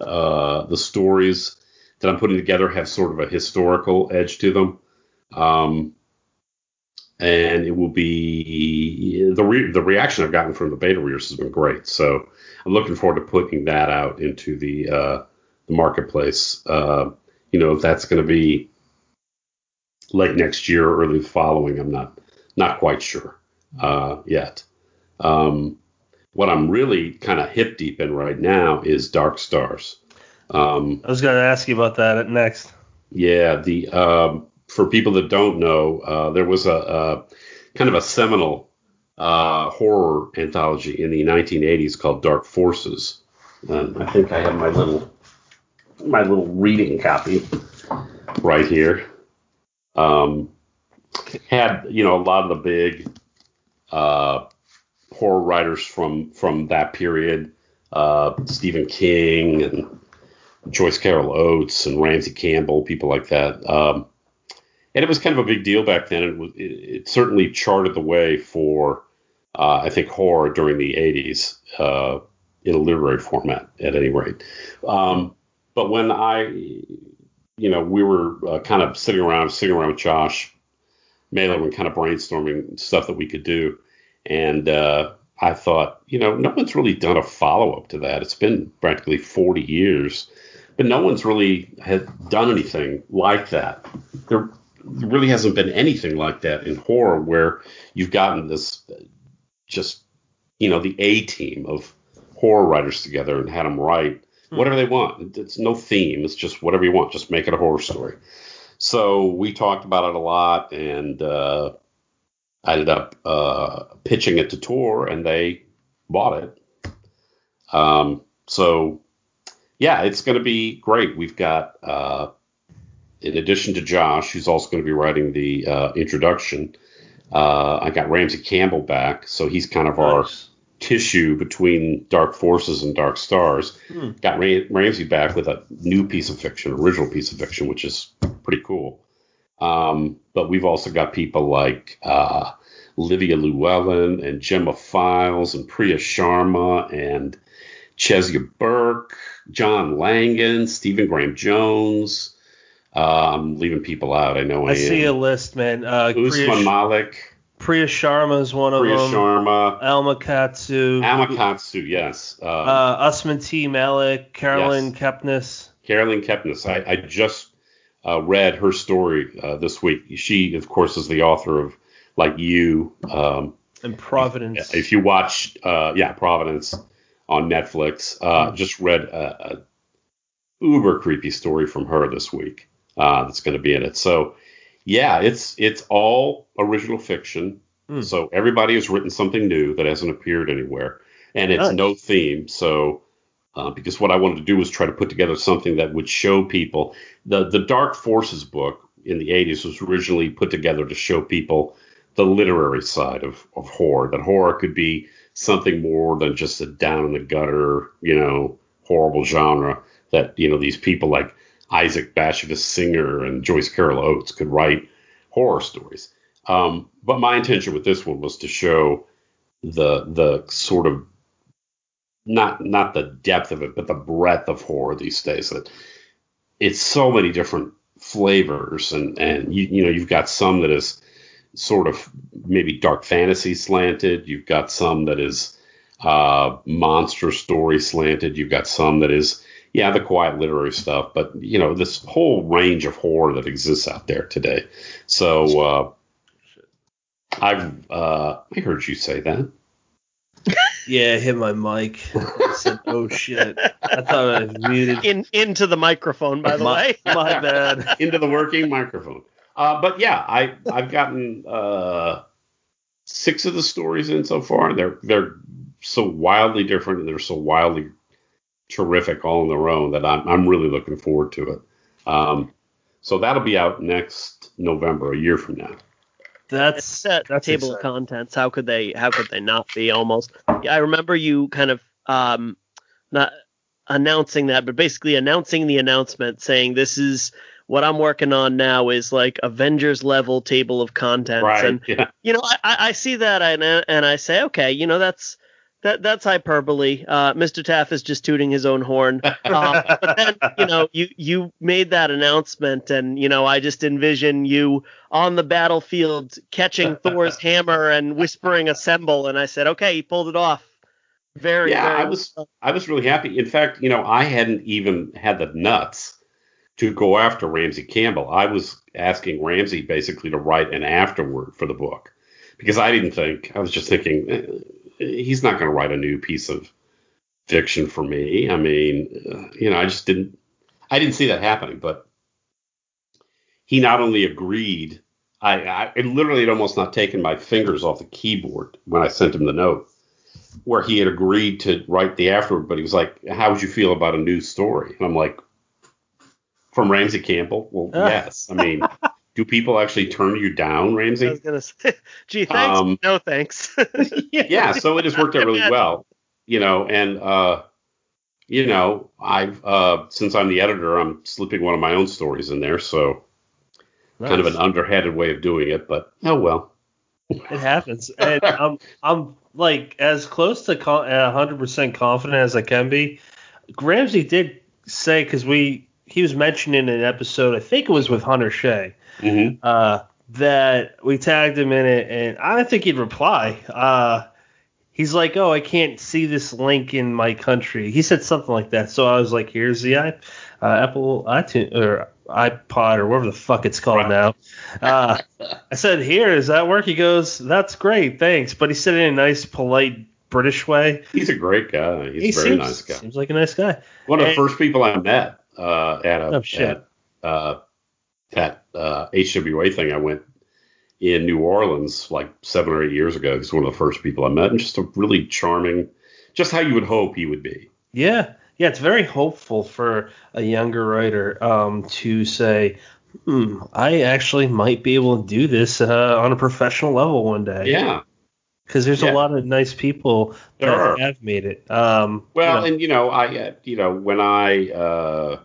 uh, the stories that I'm putting together have sort of a historical edge to them. Um, and it will be the re- the reaction I've gotten from the beta readers has been great. So I'm looking forward to putting that out into the uh, the marketplace. Uh, you know, if that's going to be late next year or early following, I'm not not quite sure uh, yet. Um, what I'm really kind of hip deep in right now is Dark Stars. Um, I was going to ask you about that next. yeah, the um, for people that don't know, uh, there was a, a kind of a seminal uh, horror anthology in the 1980s called Dark Forces. I think I have my little my little reading copy right here. Um, had you know a lot of the big uh, horror writers from from that period, uh, Stephen King and Joyce Carol Oates and Ramsey Campbell, people like that. Um, and it was kind of a big deal back then. It, was, it, it certainly charted the way for, uh, I think, horror during the 80s uh, in a literary format, at any rate. Um, but when I, you know, we were uh, kind of sitting around, sitting around with Josh Mailer and kind of brainstorming stuff that we could do. And uh, I thought, you know, no one's really done a follow up to that. It's been practically 40 years, but no one's really had done anything like that. There really hasn't been anything like that in horror where you've gotten this just, you know, the A team of horror writers together and had them write whatever they want. It's no theme. It's just whatever you want. Just make it a horror story. So we talked about it a lot, and uh, I ended up uh, pitching it to Tor, and they bought it. Um, so yeah, it's going to be great. We've got, uh, in addition to Josh, who's also going to be writing the uh, introduction, uh, I got Ramsey Campbell back, so he's kind of our Nice. tissue between Dark Forces and Dark Stars. Hmm. Got Ram- Ramsey back with a new piece of fiction, original piece of fiction, which is pretty cool. Um, but we've also got people like uh, Livia Llewellyn and Gemma Files and Priya Sharma and Chesya Burke, John Langan, Stephen Graham Jones. Uh, I'm leaving people out. I know I, I see a list, man. Uh, Priya, Usman Malik, Priya Sharma is one of Priya them. Sharma, Alma Katsu. Alma Katsu, yes. Uh, uh, Usman T. Malik, Carolyn Yes. Kepnes. Carolyn Kepnes. I, I just uh, read her story uh, this week. She, of course, is the author of Like You. Um, and Providence. if you watch, uh, yeah, Providence on Netflix, uh, just read a, a uber creepy story from her this week uh, that's going to be in it. So, yeah, it's it's all original fiction. Hmm. So everybody has written something new that hasn't appeared anywhere. and it's Nice. no theme. So, uh, because what I wanted to do was try to put together something that would show people the the Dark Forces book in the 80s was originally put together to show people the literary side of, of horror. That horror could be something more than just a down in the gutter, you know, horrible genre. That you know these people like Isaac Bashevis Singer and Joyce Carol Oates could write horror stories. Um, but my intention with this one was to show the the sort of not not the depth of it, but the breadth of horror these days. That it's so many different flavors, and and you you know you've got some that is sort of maybe dark fantasy slanted. You've got some that is uh, monster story slanted. You've got some that is yeah the quiet literary stuff. But you know this whole range of horror that exists out there today. So uh, I've uh, I heard you say that. Yeah, I hit my mic. I said, "Oh shit!" I thought I was muted. In into the microphone, by the my, way. my bad. into the working microphone. Uh, but yeah, I I've gotten uh, six of the stories in so far. They're they're so wildly different and they're so wildly terrific all on their own that I'm I'm really looking forward to it. Um, so that'll be out next November, a year from now. That's It's that that's table of contents. How could they? How could they not be? Almost. Yeah, I remember you kind of um, not announcing that, but basically announcing the announcement, saying this is what I'm working on now is like Avengers level table of contents, Right? and yeah. you know, I, I I see that and and I say, okay, you know, that's that that's hyperbole. Uh, Mr. Taff is just tooting his own horn. Um, but then, you know, you you made that announcement, and you know, I just envision you on the battlefield catching Thor's hammer and whispering "assemble," and I said, okay, he pulled it off. Very, Yeah, very I was I was really happy. In fact, you know, I hadn't even had the nuts to go after Ramsey Campbell. I was asking Ramsey basically to write an afterword for the book because I didn't think I was just thinking he's not going to write a new piece of fiction for me. I mean, uh, you know, I just didn't I didn't see that happening. But he not only agreed, I, I it literally had almost not taken my fingers off the keyboard when I sent him the note where he had agreed to write the afterward, but he was like, "How would you feel about a new story?" And I'm like, "From Ramsey Campbell? Well, Ah. yes. I mean, do people actually turn you down, Ramsey? I was gonna say, gee, thanks, Um, no thanks. yeah. So it has worked out really well, you know. And uh, you know, I've uh, since I'm the editor, I'm slipping one of my own stories in there, so kind of an underhanded way of doing it, but oh well. It happens, and I'm I'm like as close to con- 100% confident as I can be. Ramsey did say because we he was mentioned in an episode, I think it was with Hunter Shea, hmm uh, that we tagged him in it, and I don't think he'd reply. Uh, he's like, "Oh, I can't see this link in my country." He said something like that. So I was like, "Here's the i- uh, Apple iTunes or iPod or whatever the fuck it's called Right. now." Uh, I said, "Here, does that work?" He goes, "That's great, thanks." But he said it in a nice, polite British way. He's a great guy. He's he a very seems, nice guy. seems like a nice guy. One of the first people I met uh, at a Oh, shit. at uh, that uh, HWA thing I went in New Orleans like seven or eight years ago. He's one of the first people I met, and just a really charming, just how you would hope he would be. Yeah, yeah, it's very hopeful for a younger writer um, to say, hmm, I actually might be able to do this uh, on a professional level one day. Yeah. because there's Yeah. a lot of nice people There that are. have made it. Um, Well, you know, and you know, I uh, you know when I uh,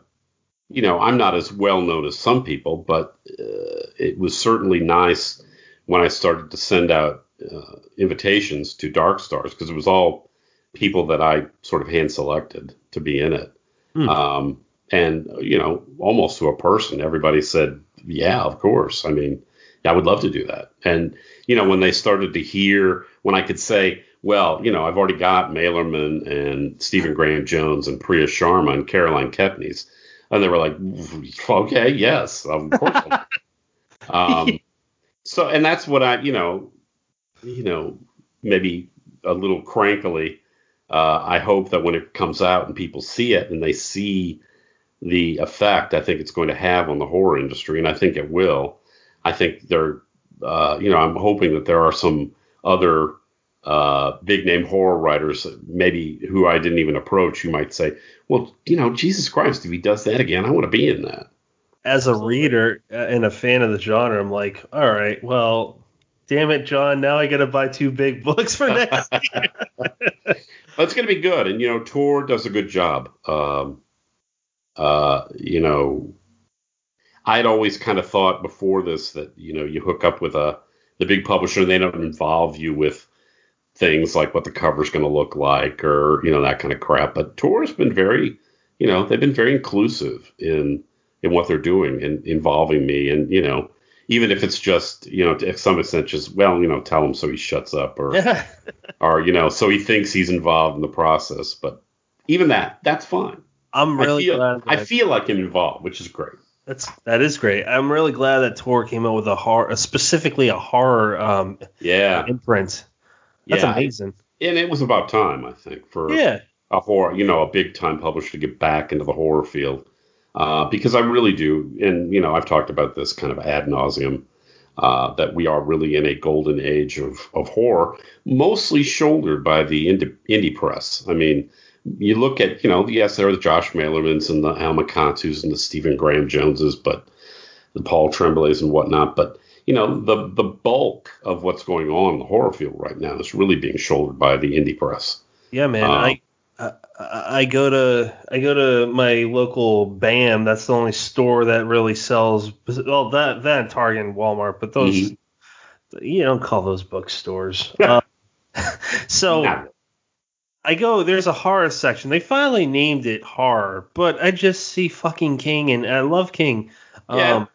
you know I'm not as well known as some people, but uh, it was certainly nice when I started to send out uh, invitations to Dark Stars because it was all people that I sort of hand selected to be in it. Hmm. Um, and you know, almost to a person, everybody said, "Yeah, of course." I mean, I would love to do that. And you know, when they started to hear, when I could say, "Well, you know, I've already got Malerman and Stephen Graham Jones and Priya Sharma and Caroline Kepnes," and they were like, "Okay, yes, of course." um, so, and that's what I, you know, you know, maybe a little crankily. Uh, I hope that when it comes out and people see it and they see the effect I think it's going to have on the horror industry, and I think it will. I think there, uh, you know, I'm hoping that there are some other uh, big name horror writers, maybe who I didn't even approach, who might say, well, you know, Jesus Christ, if he does that again, I want to be in that. As a reader uh, and a fan of the genre, I'm like, all right, well, damn it, John, now I got to buy two big books for next year. It's going to be good. And, you know, Tor does a good job. Um, uh, you know, I'd always kind of thought before this that, you know, you hook up with a the big publisher and they don't involve you with things like what the cover's going to look like or, you know, that kind of crap. But Tor's been very, you know, they've been very inclusive in in what they're doing and involving me. And, you know, even if it's just you know to some extent just well you know tell him so he shuts up or or you know so he thinks he's involved in the process but even that that's fine. I'm really I feel, glad i feel like i'm involved which is great. That's that is great. I'm really glad that tor came out with a horror specifically a horror um yeah. imprint that's yeah, amazing and it was about time i think for yeah a horror you know a big time publisher to get back into the horror field uh, because I really do, and you know, I've talked about this kind of ad nauseum. Uh, that we are really in a golden age of, of horror, mostly shouldered by the indie, indie press. I mean, you look at, you know, yes, there are the Josh Malermans and the Alma Katsus and the Stephen Graham Joneses, but the Paul Tremblays and whatnot. But, you know, the, the bulk of what's going on in the horror field right now is really being shouldered by the indie press. Yeah, man. Uh, I, I go to I go to my local BAM. That's the only store that really sells. Well, that that Target and Walmart, but those mm-hmm. you don't call those bookstores. uh, so I go. There's a horror section. They finally named it horror, but I just see fucking King, and I love King. Yeah. Um,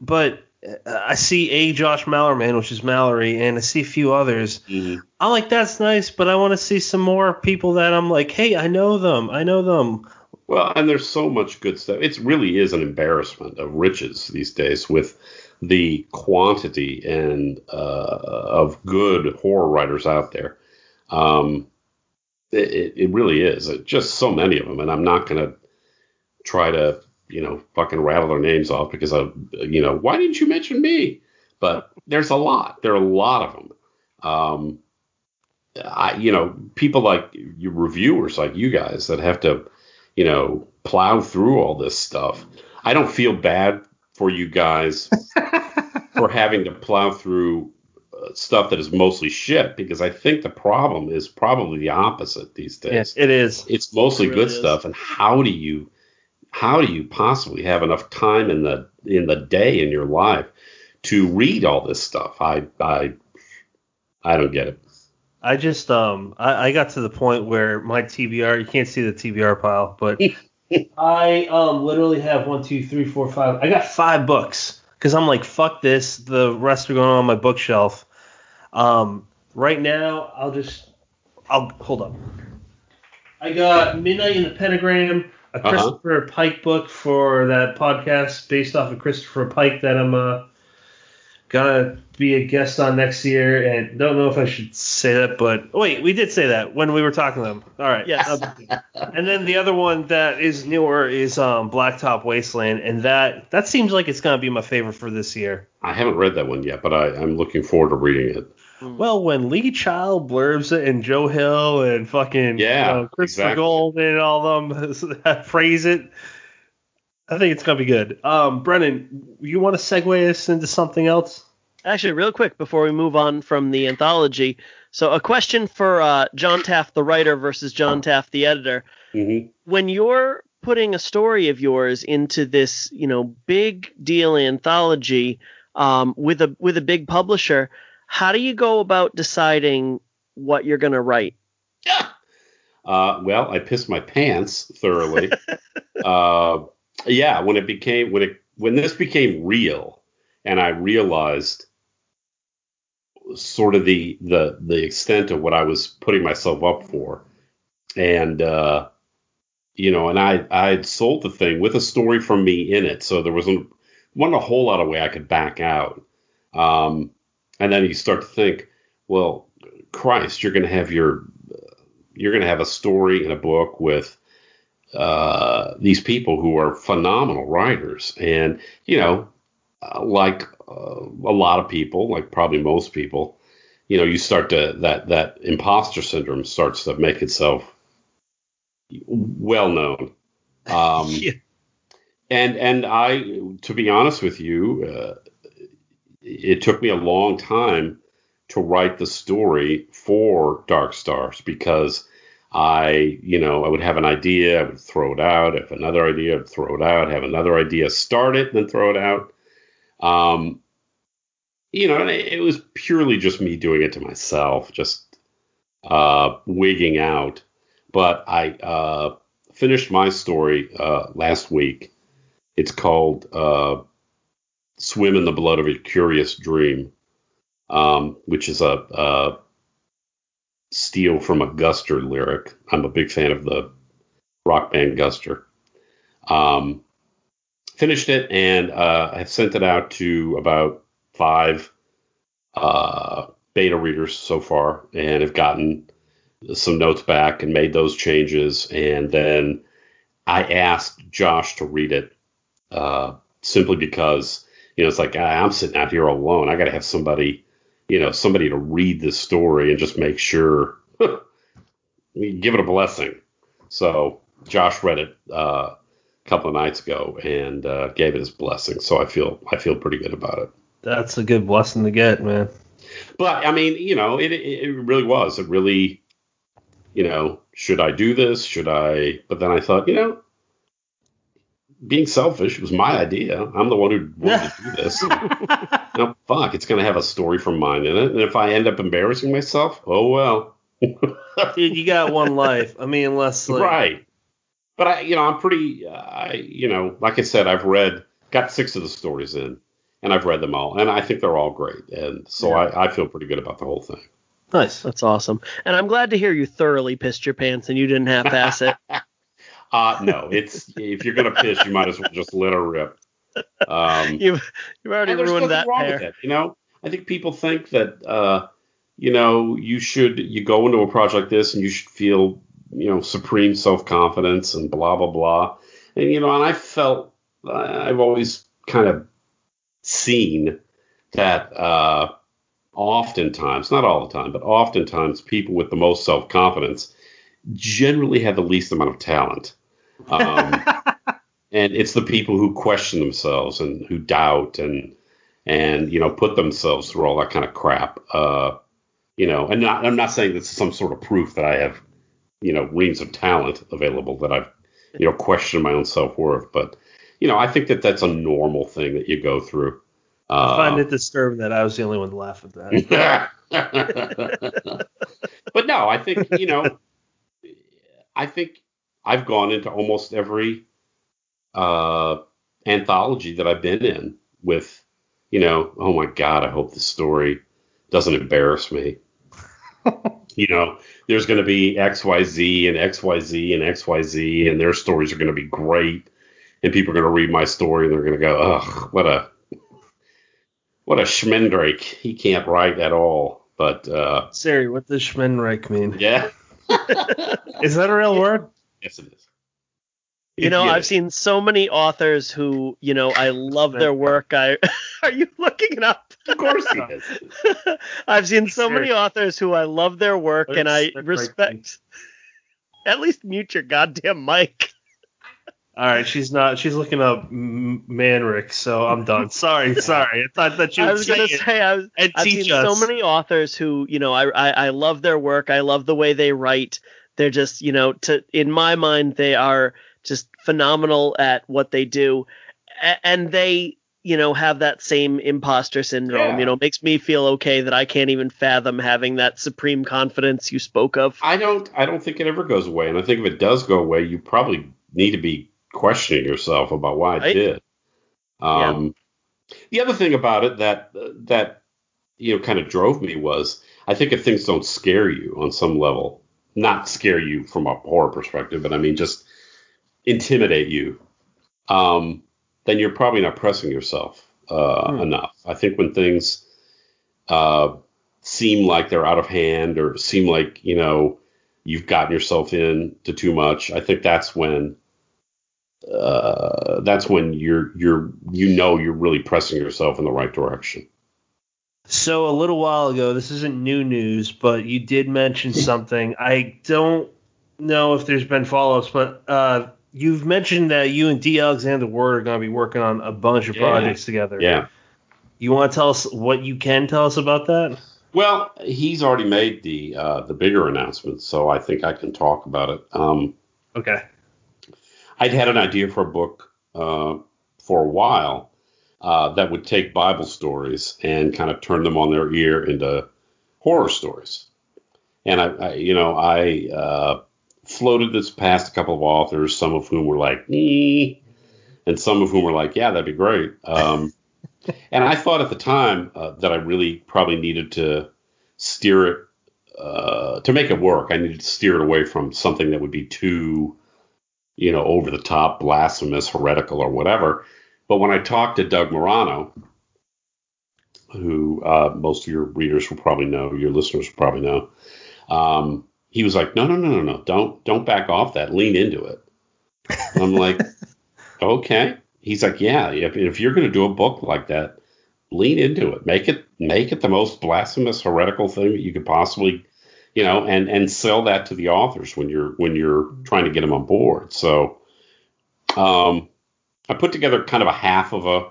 but I see a Josh Malerman, which is Malorie, and I see a few others. Mm-hmm. I'm like, that's nice, but I want to see some more people that I'm like, hey, I know them, I know them. Well, and there's so much good stuff. It really is an embarrassment of riches these days with the quantity and uh, of good horror writers out there. Um, it, it really is. Just so many of them, and I'm not going to try to you know, fucking rattle their names off because of, you know, why didn't you mention me? But there's a lot. There are a lot of them. Um, I, you know, people like you reviewers like you guys that have to, you know, plow through all this stuff. I don't feel bad for you guys for having to plow through uh, stuff that is mostly shit because I think the problem is probably the opposite these days. Yes, it is. It's mostly it really good is. stuff. And how do you how do you possibly have enough time in the in the day in your life to read all this stuff? I I I don't get it. I just um I, I got to the point where my TBR you can't see the TBR pile, but I um literally have one, two, three, four, five. I got five books because I'm like fuck this. The rest are going on my bookshelf. Um, right now I'll just I'll hold up. I got Midnight in the Pentagram a uh-huh. Christopher uh-huh. Pike book for that podcast based off of Christopher Pike that I'm uh, gonna be a guest on next year. And don't know if I should say that, but wait, we did say that when we were talking to them. All right. Yes. Um, and then the other one that is newer is um, Blacktop Wasteland, and that that seems like it's gonna be my favorite for this year. I haven't read that one yet, but I, I'm looking forward to reading it. Hmm. Well, when Lee Child blurbs it and Joe Hill and fucking yeah, you know, Christopher exactly. Gold and all them praise it, I think it's gonna be good. Um, Brennan, you want to segue us into something else? Actually, real quick before we move on from the anthology, so a question for uh, John Taff, the writer, versus John Taff, the editor. Mm-hmm. When you're putting a story of yours into this, you know, big deal anthology um, with a with a big publisher how do you go about deciding what you're going to write? Yeah. Uh, well, I pissed my pants thoroughly. uh, yeah, when it became when it when this became real, and I realized sort of the the the extent of what I was putting myself up for, and uh, you know, and I I had sold the thing with a story from me in it, so there wasn't wasn't a whole lot of way I could back out. Um, and then you start to think, well, Christ, you're going to have your you're going to have a story in a book with uh, these people who are phenomenal writers, and you know, like uh, a lot of people, like probably most people, you know, you start to that that imposter syndrome starts to make itself well known. Um, yeah. And and I, to be honest with you, uh, it took me a long time to write the story for Dark Stars because I, you know, I would have an idea, I would throw it out. Have another idea, I'd throw it out. Have another idea, start it, then throw it out. Um, you know, it, it was purely just me doing it to myself, just uh, wigging out. But I uh, finished my story uh, last week. It's called uh, "Swim in the Blood of a Curious Dream," um, which is a, a steal from a Guster lyric. I'm a big fan of the rock band Guster. Um, finished it and uh, I've sent it out to about five uh, beta readers so far and have gotten some notes back and made those changes. And then I asked Josh to read it uh, simply because, you know, it's like I'm sitting out here alone. I got to have somebody, you know, somebody to read this story and just make sure, give it a blessing. So Josh read it uh, a couple of nights ago and uh, gave it his blessing. So I feel I feel pretty good about it. That's a good blessing to get, man. But I mean, you know, it it really was. It really, you know, should I do this? Should I? But then I thought, you know, being selfish was my idea. I'm the one who wanted to do this. no, fuck, it's gonna have a story from mine in it, and if I end up embarrassing myself, oh well. Dude, you got one life. I mean, unless like... right. But I, you know, I'm pretty. Uh, I, you know, like I said, I've read, got six of the stories in and I've read them all, and I think they're all great, and so yeah. I, I feel pretty good about the whole thing. Nice, that's awesome, and I'm glad to hear you thoroughly pissed your pants and you didn't half pass it. uh, no, it's if you're gonna piss, you might as well just let her rip. Um, you've you've already ruined that wrong pair. With it, you know, I think people think that uh, you know you should you go into a project like this and you should feel you know supreme self confidence and blah blah blah, and you know, and I felt I've always kind of seen that uh, oftentimes, not all the time, but oftentimes people with the most self confidence generally have the least amount of talent. Um, and it's the people who question themselves and who doubt and and you know put themselves through all that kind of crap. Uh, you know, and not, I'm not saying this is some sort of proof that I have you know reams of talent available that I've you know questioned my own self worth, but you know, I think that that's a normal thing that you go through. Uh, I find it disturbing that I was the only one to laugh at that. but no, I think you know, I think I've gone into almost every uh, anthology that I've been in with, you know, oh my god, I hope the story doesn't embarrass me. you know, there's going to be X Y Z and X Y Z and X Y Z, and their stories are going to be great and people are going to read my story and they're going to go, ugh, what a what a schmendrake. He can't write at all. But uh, Siri, what does schmendrake mean? Yeah. is that a real word? Yes, it is. You know, I've seen so many authors who, you know, I love their work. I are you looking it up? Of course he is. I've seen so many authors who I love their work and I respect. At least mute your goddamn mic. All right, she's not. She's looking up Manrik, so I'm done. Sorry, sorry. I thought that you. I was gonna say I was. And I've seen us. so many authors who, you know, I, I I love their work. I love the way they write. They're just, you know, to in my mind, they are just phenomenal at what they do, and they, you know, have that same imposter syndrome. Yeah. You know, makes me feel okay that I can't even fathom having that supreme confidence you spoke of. I don't. I don't think it ever goes away, and I think if it does go away, you probably need to be questioning yourself about why it did. Um, yeah. The other thing about it that that you know kind of drove me was I think if things don't scare you on some level, not scare you from a horror perspective, but I mean just intimidate you, um, then you're probably not pressing yourself uh, hmm. enough. I think when things uh, seem like they're out of hand or seem like you know you've gotten yourself into too much, I think that's when uh, that's when you're you're you know you're really pressing yourself in the right direction. So a little while ago, this isn't new news, but you did mention something. I don't know if there's been follow-ups, but uh, you've mentioned that you and D. Alexander Ward are going to be working on a bunch of Yeah. projects together. Yeah. You want to tell us what you can tell us about that? Well, he's already made the uh, the bigger announcement, so I think I can talk about it. Um, Okay. I'd had an idea for a book uh, for a while uh, that would take Bible stories and kind of turn them on their ear into horror stories. And I, I you know, I uh, floated this past a couple of authors, some of whom were like, "Eh," and some of whom were like, "Yeah, that'd be great." Um, and I thought at the time uh, that I really probably needed to steer it uh, to make it work. I needed to steer it away from something that would be too you know, over the top, blasphemous, heretical, or whatever. But when I talked to Doug Murano, who uh, most of your readers will probably know, your listeners will probably know, um, he was like, "No, no, no, no, no, don't don't back off that. Lean into it." And I'm like, "Okay." He's like, "Yeah, if if you're going to do a book like that, lean into it. Make it make it the most blasphemous, heretical thing that you could possibly." you know, and and sell that to the authors when you're when you're trying to get them on board. So, um, I put together kind of a half of a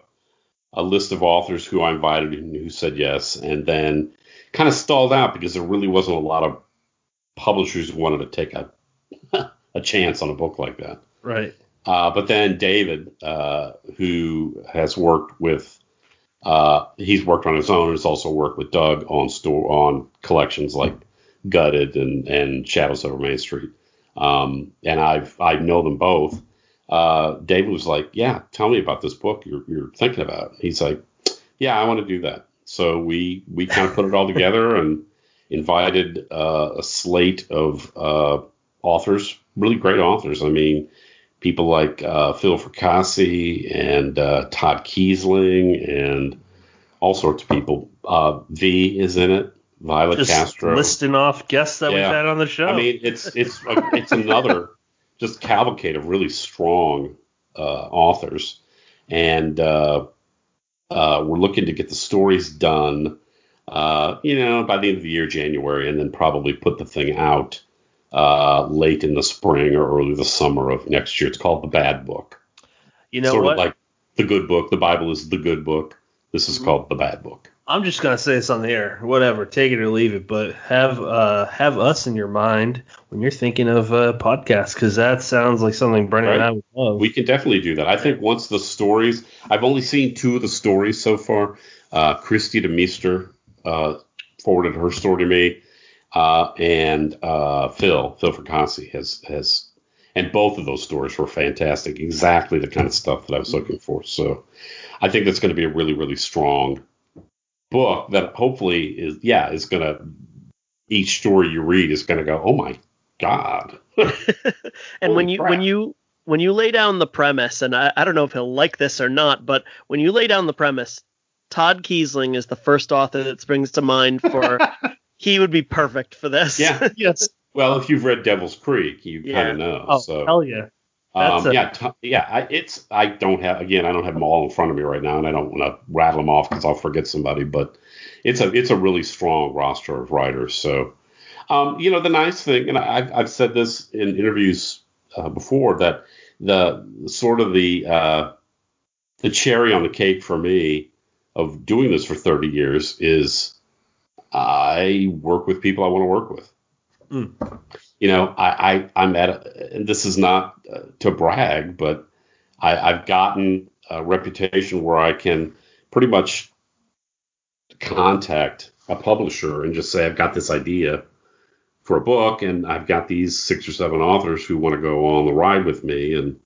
a list of authors who I invited and who said yes, and then kind of stalled out because there really wasn't a lot of publishers who wanted to take a a chance on a book like that. Right. Uh, but then David, uh, who has worked with, uh, he's worked on his own. Has also worked with Doug on store on collections like Gutted and and Shadows Over Main Street. Um, and I've I know them both. Uh, David was like, "Yeah, tell me about this book you're you're thinking about." He's like, "Yeah, I want to do that." So we we kind of put it all together and invited uh, a slate of uh, authors, really great authors. I mean, people like uh, Phil Fracassi and uh, Todd Keisling and all sorts of people. Uh, v is in it. Violet Just Castro. listing off guests that we've had on the show. I mean, it's it's it's another just cavalcade of really strong uh, authors, and uh, uh, we're looking to get the stories done. Uh, you know, by the end of the year, January, and then probably put the thing out uh, late in the spring or early the summer of next year. It's called the Bad Book. you know sort what? of like the good book. The Bible is the good book. This is Mhm. called the Bad Book. I'm just gonna say the air. Whatever, take it or leave it. But have uh have us in your mind when you're thinking of a podcast, because that sounds like something Brennan and I would love. We can definitely do that. I think once the stories, I've only seen two of the stories so far. Uh, Kristi DeMeester uh, forwarded her story to me, uh, and uh, Phil Phil Fracassi has has, and both of those stories were fantastic. Exactly the kind of stuff that I was looking for. So I think that's going to be a really really strong book that hopefully is yeah is going to each story you read is going to go oh my god and when you crap. when you when you lay down the premise, and I, I don't know if he'll like this or not, but when you lay down the premise, Todd Keisling is the first author that springs to mind for he would be perfect for this. yeah yes. Well, if you've read Devil's Creek, you Yeah. kind of know. Oh so, hell yeah. Um, a- yeah, t- yeah. I, it's I don't have again. I don't have them all in front of me right now, and I don't want to rattle them off because I'll forget somebody. But it's a it's a really strong roster of writers. So, um, you know, the nice thing, and I've I've said this in interviews uh, before that the sort of the uh, the cherry on the cake for me of doing this for 30 years is I work with people I want to work with you know, I, I I'm at, a, and this is not uh, to brag, but I, I've gotten a reputation where I can pretty much contact a publisher and just say I've got this idea for a book, and I've got these six or seven authors who want to go on the ride with me, and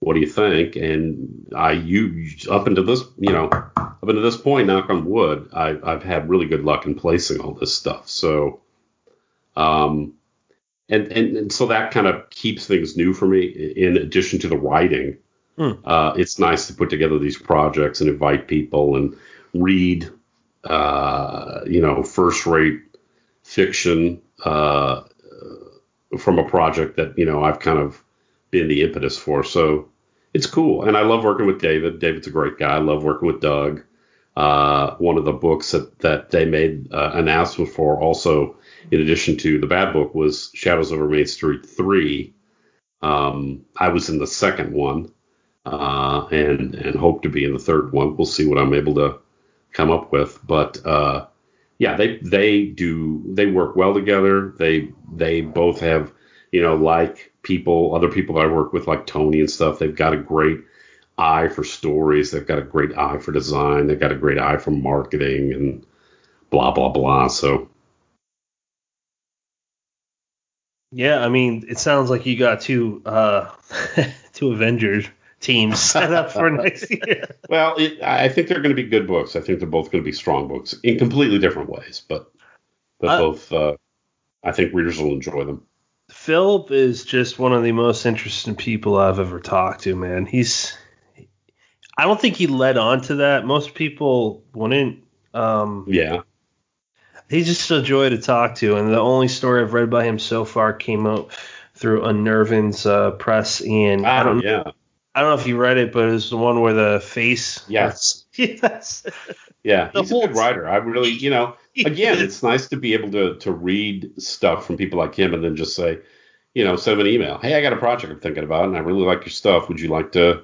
what do you think? And I you up until this, you know, up until this point, knock on wood, I, I've had really good luck in placing all this stuff. So, um, and, and, and so that kind of keeps things new for me. In addition to the writing Hmm. uh, it's nice to put together these projects and invite people and read uh, you know first rate fiction uh, from a project that you know i've kind of been the impetus for. So it's cool. And i love working with david. David's a great guy. I love working with doug uh, one of the books that, that they made uh, announcement for, also in addition to the bad book, was Shadows over Main Street 3. Um, I was in the second one uh, and, and hope to be in the third one. We'll see what I'm able to come up with. But uh, yeah, they they do they work well together. They they both have you know like people other people that I work with like Tony and stuff. They've got a great eye for stories. They've got a great eye for design. They've got a great eye for marketing and blah blah blah. So yeah, I mean, it sounds like you got two uh, two Avengers teams set up for next year. Well, it, I think they're going to be good books. I think they're both going to be strong books in completely different ways, but but uh, both. Uh, I think readers will enjoy them. Philip is just one of the most interesting people I've ever talked to, man. He's I don't think he led on to that. Most people wouldn't. Um, yeah. He's just a joy to talk to, and the only story I've read by him so far came out through Unnerving's uh, press, and ah, I don't yeah. I don't know if you read it, but it was the one where the face. Yes. yes. Yeah, he's a good writer. I really, you know, again, it's nice to be able to to read stuff from people like him and then just say, you know, send him an email. Hey, I got a project I'm thinking about, and I really like your stuff. Would you like to,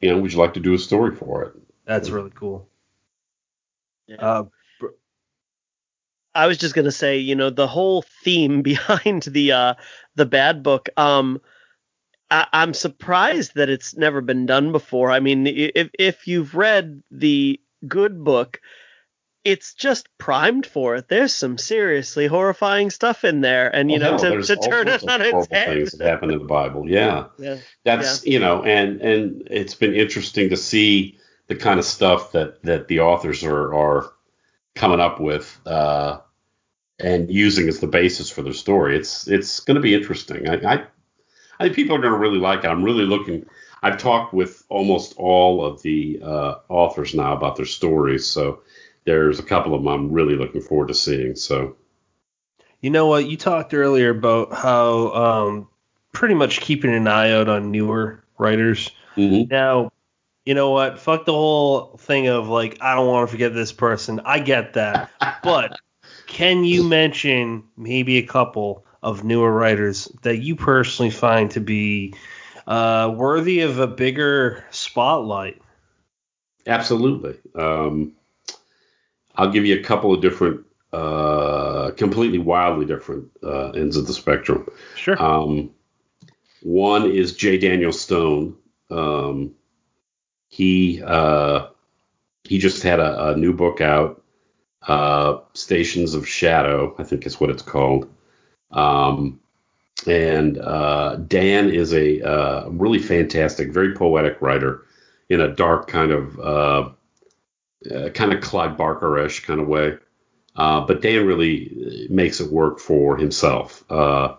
you know, would you like to do a story for it? That's really cool. Yeah. Uh, I was just gonna say, you know, the whole theme behind the uh, the bad book. Um, I, am surprised that it's never been done before. I mean, if if you've read the good book, it's just primed for it. There's some seriously horrifying stuff in there, and you know, to, to turn it on its head. Things that happen in the Bible, yeah, yeah. that's yeah. you know, and and it's been interesting to see the kind of stuff that that the authors are are coming up with. Uh, and using as the basis for their story. It's it's going to be interesting. I, I I think people are going to really like it. I'm really looking. I've talked with almost all of the uh, authors now about their stories, so there's a couple of them I'm really looking forward to seeing. So, you know what? You talked earlier about how um, pretty much keeping an eye out on newer writers. Mm-hmm. Now, you know what? Fuck the whole thing of like I don't want to forget this person. I get that, but can you mention maybe a couple of newer writers that you personally find to be uh, worthy of a bigger spotlight? Absolutely. Um, I'll give you a couple of different, uh, completely wildly different uh, ends of the spectrum. Sure. Um, one is J. Daniel Stone. Um, he uh, he just had a, a new book out, uh, Stations of Shadow, I think is what it's called. Um, and uh, Dan is a uh, really fantastic, very poetic writer in a dark kind of uh, uh kind of Clive Barker-ish kind of way. Uh, but Dan really makes it work for himself. Uh,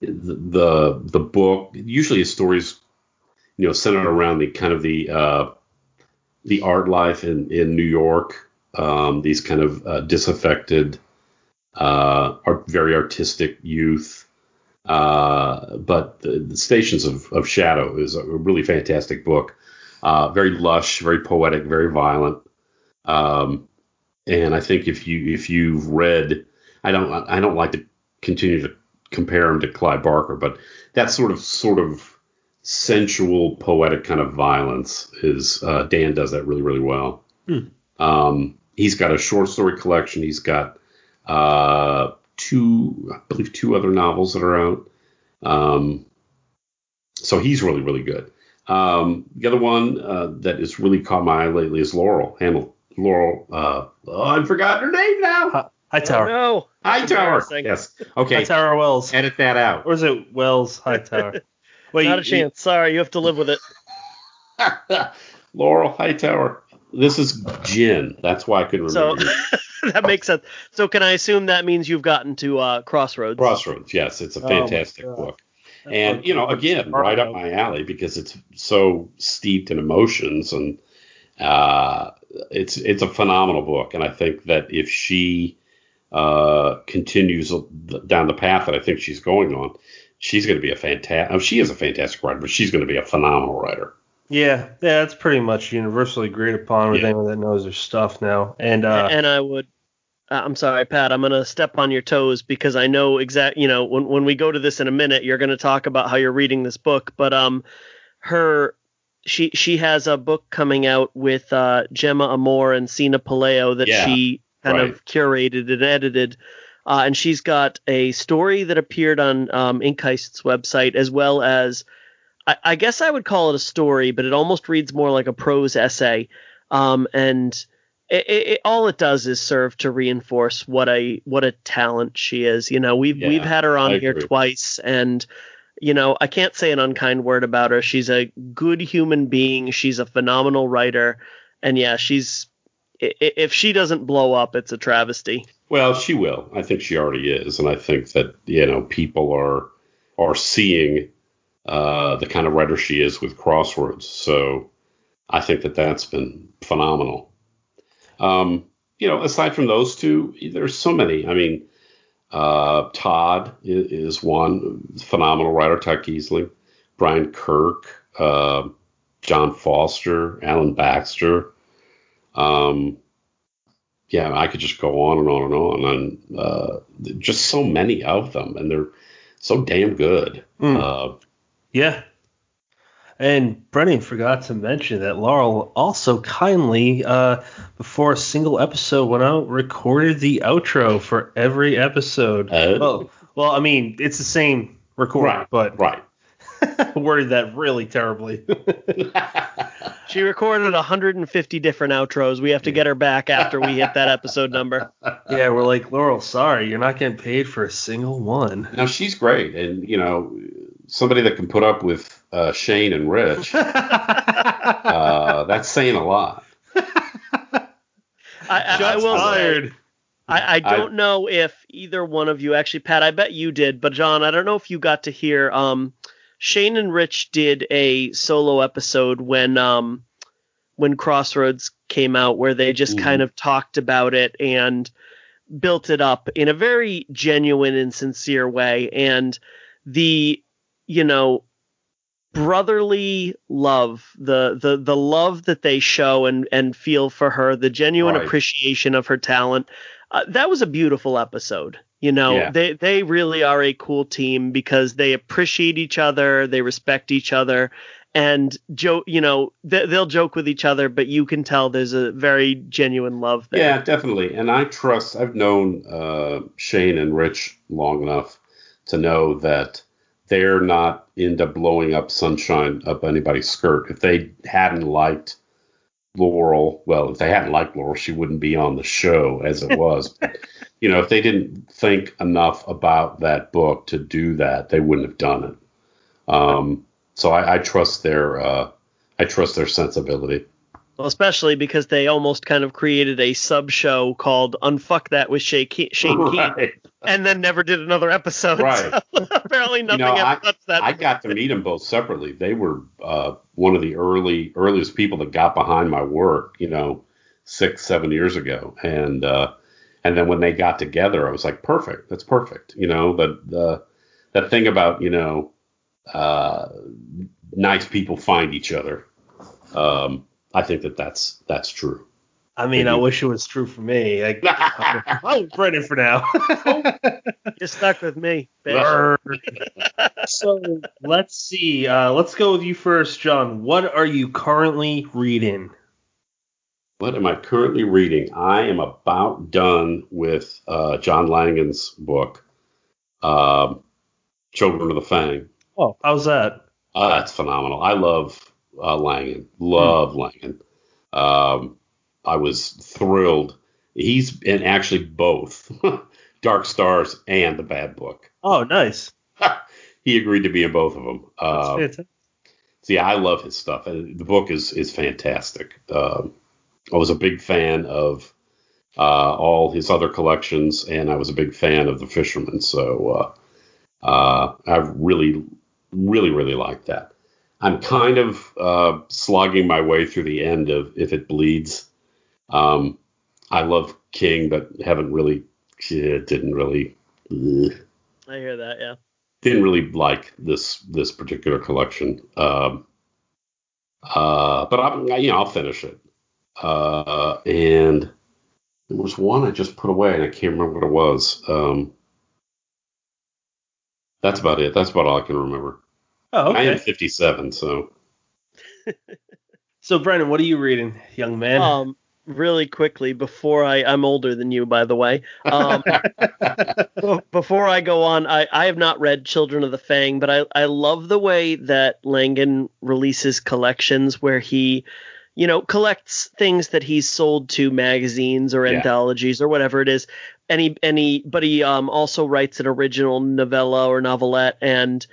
the the book usually his stories, you know, centered around the kind of the the art life in in New York. Um, these kind of disaffected uh, are very artistic youth. Uh, but the, the, Stations of, of, Shadow is a really fantastic book. Uh, very lush, very poetic, very violent. Um, and I think if you if you've read, I don't I don't like to continue to compare him to Clive Barker, but that sort of sort of sensual, poetic kind of violence is uh, Dan does that really really well. Hmm. Um, he's got a short story collection. He's got uh, two, I believe, two other novels that are out. Um, so he's really, really good. Um, the other one uh, that has really caught my eye lately is Laurel Hamilton. Laurel, uh, oh, I've forgotten her name now. Hightower. Oh, no. Hightower. Yes. Okay. Hightower Wells. Edit that out. Or is it Wells Hightower? Wait, Not a chance. You, Sorry, you have to live with it. Laurel Hightower. This is Gin. That's why I couldn't remember. So, that makes sense. So can I assume that means you've gotten to uh, Crossroads? Crossroads, yes, it's a oh fantastic oh book. And you know, again, right up my alley because it's so steeped in emotions and uh, it's it's a phenomenal book. And I think that if she uh, continues down the path that I think she's going on, she's going to be a fantastic. Oh, she is a fantastic writer, but she's going to be a phenomenal writer. Yeah, yeah, that's pretty much universally agreed upon with Yeah. anyone that knows their stuff now. And uh, and I would. uh, I'm sorry, Pat. I'm gonna step on your toes because I know exact. You know, when when we go to this in a minute, you're gonna talk about how you're reading this book. But um, her, she she has a book coming out with uh, Gemma Amor and Cina Pelayo that Yeah, she kind of curated and edited. Uh, and she's got a story that appeared on um, Ink Heist's website, as well as, I, I guess I would call it a story, but it almost reads more like a prose essay. Um, and it, it, all it does is serve to reinforce what a what a talent she is. You know, we've Yeah, we've had her on here twice, and you know, I can't say an unkind word about her. She's a good human being. She's a phenomenal writer, and yeah, she's if she doesn't blow up, it's a travesty. Well, she will. I think she already is, and I think that you know people are are seeing uh, the kind of writer she is with Crossroads. So I think that that's been phenomenal. Um, you know, aside from those two, there's so many. I mean, uh, Todd is, is one phenomenal writer. Todd Keisling, Brian Kirk, uh, John Foster, Alan Baxter. Um, yeah, I could just go on and on and on, and uh, just so many of them, and they're so damn good. Mm. Uh, yeah. And Brennan forgot to mention that Laurel also kindly, uh, before a single episode went out, recorded the outro for every episode. Oh. well, well, I mean, it's the same recording, right, but right. worded that really terribly. She recorded 150 different outros. We have to get her back after we hit that episode number. yeah, we're like, Laurel, sorry, you're not getting paid for a single one. Now she's great, and you know, somebody that can put up with uh, Shane and Rich, uh, that's saying a lot. I, I, I will fired. I, I don't know if either one of you actually, Pat. I bet you did, but John, I don't know if you got to hear. Um, Shane and Rich did a solo episode when um when Crossroads came out, where they just kind of talked about it and built it up in a very genuine and sincere way, and the you know brotherly love the the the love that they show and and feel for her the genuine Right. appreciation of her talent uh, that was a beautiful episode you know Yeah. they they really are a cool team because they appreciate each other they respect each other and joke you know they, they'll joke with each other but you can tell there's a very genuine love there Yeah, definitely. And I trust. I've known uh, Shane and Rich long enough to know that they're not into blowing up sunshine up anybody's skirt. If they hadn't liked Laurel, well, if they hadn't liked Laurel, she wouldn't be on the show as it was. But, you know, if they didn't think enough about that book to do that, they wouldn't have done it. Um, so I, I trust their uh, I trust their sensibility. Well, especially because they almost kind of created a sub show called "Unfuck That" with Shane Right. and then never did another episode. Right. So apparently, nothing you know, ever touched that. I got to meet them both separately. They were uh, one of the early earliest people that got behind my work, you know, six seven years ago, and uh, and then when they got together, I was like, perfect, that's perfect. You know, the the that thing about you know, uh, nice people find each other. Um, I think that that's that's true. I mean, I wish it was true for me. Like, I'm with Brennan for now. You're stuck with me. so let's see. Uh, let's go with you first, John. What are you currently reading? What am I currently reading? I am about done with uh, John Langan's book, um, Children of the Fang. Oh, how's that? Uh, that's phenomenal. I love uh, Langan. Love Langan. Um, I was thrilled. He's in actually both Dark Stars and the Bad Book. Oh, nice. he agreed to be in both of them. That's Uh, fantastic. so yeah, I love his stuff. And the book is is fantastic. Um, I was a big fan of uh, all his other collections, and I was a big fan of The Fisherman. So uh, uh, I really, really, really like that. I'm kind of uh, slogging my way through the end of If It Bleeds. Um, I love King, but haven't really, didn't really. ugh I hear that. Yeah. didn't really like this this particular collection. Um, Uh, but I'm, you know, I'll finish it. Uh, and there was one I just put away, and I can't remember what it was. Um, that's about it. That's about all I can remember. Oh, I am 57, so So, Brendan, what are you reading, young man? Um, really quickly before I I'm older than you by the way. Um, before I go on, I I have not read Children of the Fang, but I I love the way that Langan releases collections where he you know collects things that he's sold to magazines or Yeah. anthologies or whatever it is any he and he but he um also writes an original novella or novelette and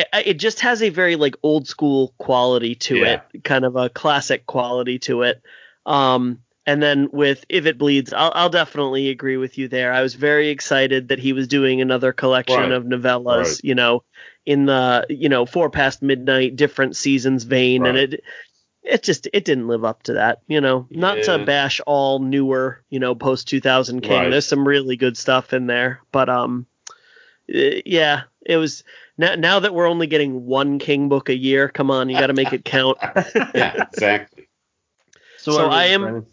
it, it just has a very like old school quality to Yeah. it kind of a classic quality to it um and then with If It Bleeds, I'll, I'll definitely agree with you there. I was very excited that he was doing another collection Right. of novellas, Right. you know, in the, you know, four past midnight, different seasons vein. And it, it just, it didn't live up to that, you know, not to bash all newer, you know, post 2000 King. Right. There's some really good stuff in there, but, um, eh, yeah, it was now, now that we're only getting one King book a year. Come on, you got to make it count. yeah, exactly. so, so I am- Brendan?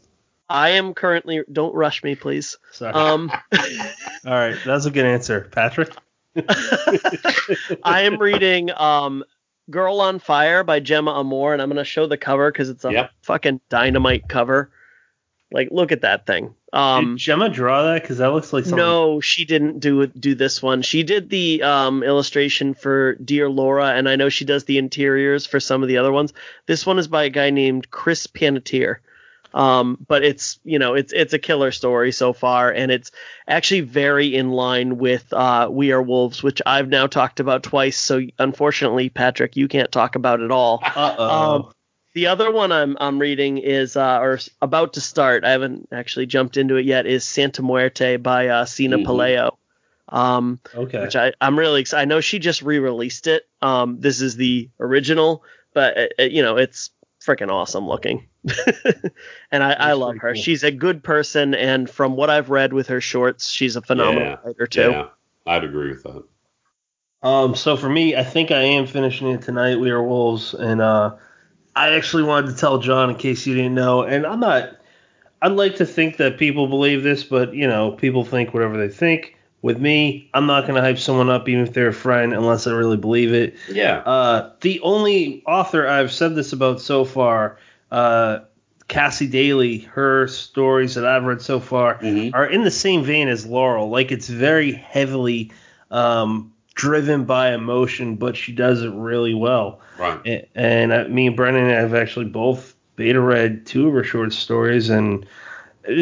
I am currently, don't rush me, please. Sorry. Um, All right, that's a good answer, Patrick. I am reading um, Girl on Fire by Gemma Amor, and I'm going to show the cover because it's a Yep. fucking dynamite cover. Like, look at that thing. Um, Did Gemma draw that? Because that looks like something. no, she didn't do do this one. She did the um, illustration for Dear Laura, and I know she does the interiors for some of the other ones. This one is by a guy named Chris Panettiere. Um, but it's you know it's it's a killer story so far, and it's actually very in line with uh, We Are Wolves, which I've now talked about twice. So unfortunately, Patrick, you can't talk about it all. Uh oh. Um, The other one I'm I'm reading is uh, or about to start. I haven't actually jumped into it yet. Is Santa Muerte by uh, Cina Mhm. Pelayo. Um, okay. which I I'm really excited. I know she just re-released it. Um, this is the original, but uh, uh, you know it's freaking awesome looking. and I, I love her. cool. She's a good person, and from what I've read with her shorts, she's a phenomenal Yeah, writer too. Yeah, I'd agree with that. Um, so for me, I think I am finishing it tonight. We are wolves, and uh, I actually wanted to tell John in case you didn't know. And I'm not. I'd like to think that people believe this, but you know, people think whatever they think. With me, I'm not gonna hype someone up even if they're a friend unless I really believe it. Yeah. Uh, the only author I've said this about so far, uh, Cassie Daley, her stories that I've read so far Mhm. are in the same vein as Laurel. Like it's very heavily um, driven by emotion, but she does it really well. Right. A- And uh, me and Brennan have actually both beta read two of her short stories, and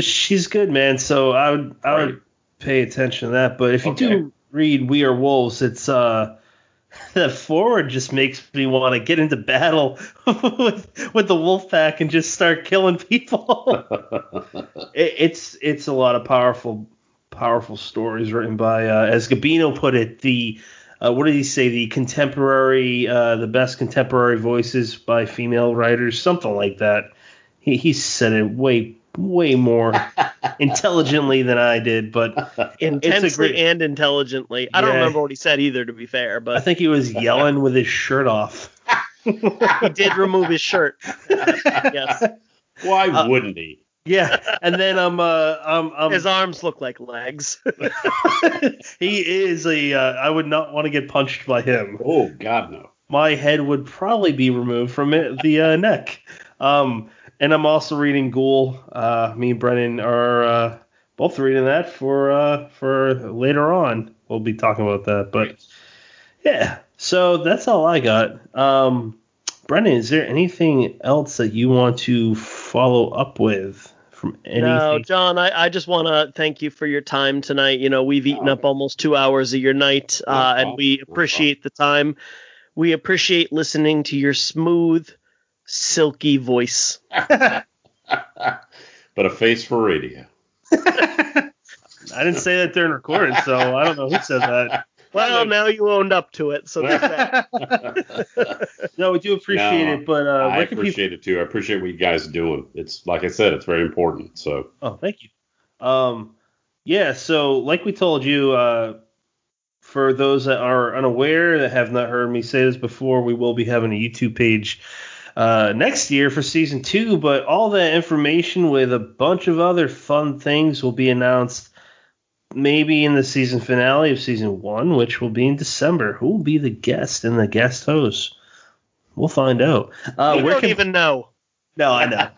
she's good, man. So I would I would Right. pay attention to that. But if you Okay. do read We Are Wolves, it's uh that forward just makes me want to get into battle with with the wolf pack and just start killing people. it, it's it's a lot of powerful powerful stories written by uh, as Gabino put it the uh, what did he say? The contemporary uh, the best contemporary voices by female writers? Something like that. He he said it way way more intelligently than I did but Intensely great- and intelligently. I don't remember what he said either, to be fair, But I think he was yelling with his shirt off. He did remove his shirt. yes, Why Uh, wouldn't he? Yeah and then I'm uh I'm, I'm his arms look like legs. he is a uh, I would not want to get punched by him Oh God, no. my head would probably be removed from it, the uh, neck. Um, and I'm also reading Ghoul. Uh, me and Brennan are uh, both reading that for uh, for later on. We'll be talking about that, but yeah. So that's all I got. Um, Brennan, is there anything else that you want to follow up with from anything? No, John, I, I just want to thank you for your time tonight. You know, we've eaten Oh. up almost two hours of your night, uh, and we appreciate the time. We appreciate listening to your smooth, silky voice. but a face for radio. I didn't say that during recording, so I don't know who said that. Well, now you owned up to it, so there's that. No, we do appreciate No, it, but uh, I where can people appreciate it too. I appreciate what you guys are doing. It's like I said, it's very important. So Oh, thank you. Um, yeah, so like we told you, uh, for those that are unaware that have not heard me say this before, we will be having a YouTube page uh, next year for season two. But all that information with a bunch of other fun things will be announced maybe in the season finale of season one, which will be in December. Who will be the guest and the guest host? We'll find out. Uh, we don't can, even know. No, I know.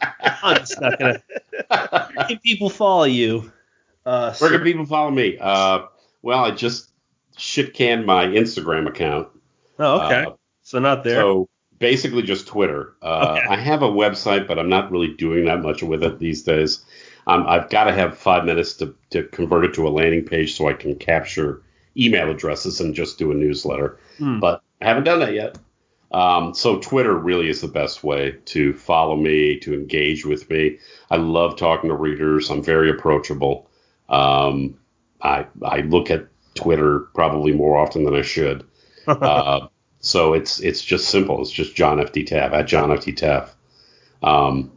I'm just not gonna. Where can people follow you? Uh, Where can people follow me? Uh, well, I just shit canned my Instagram account. Oh, okay. Uh, so not there. So basically just Twitter. Uh, okay. I have a website, but I'm not really doing that much with it these days. Um, I've got to have five minutes to, to convert it to a landing page so I can capture email addresses and just do a newsletter. Hmm. But I haven't done that yet. Um, so Twitter really is the best way to follow me, to engage with me. I love talking to readers. I'm very approachable. Um, I I look at Twitter probably more often than I should. uh, so it's it's just simple. It's just John F. D. Taff at John F. D. Taff. Um,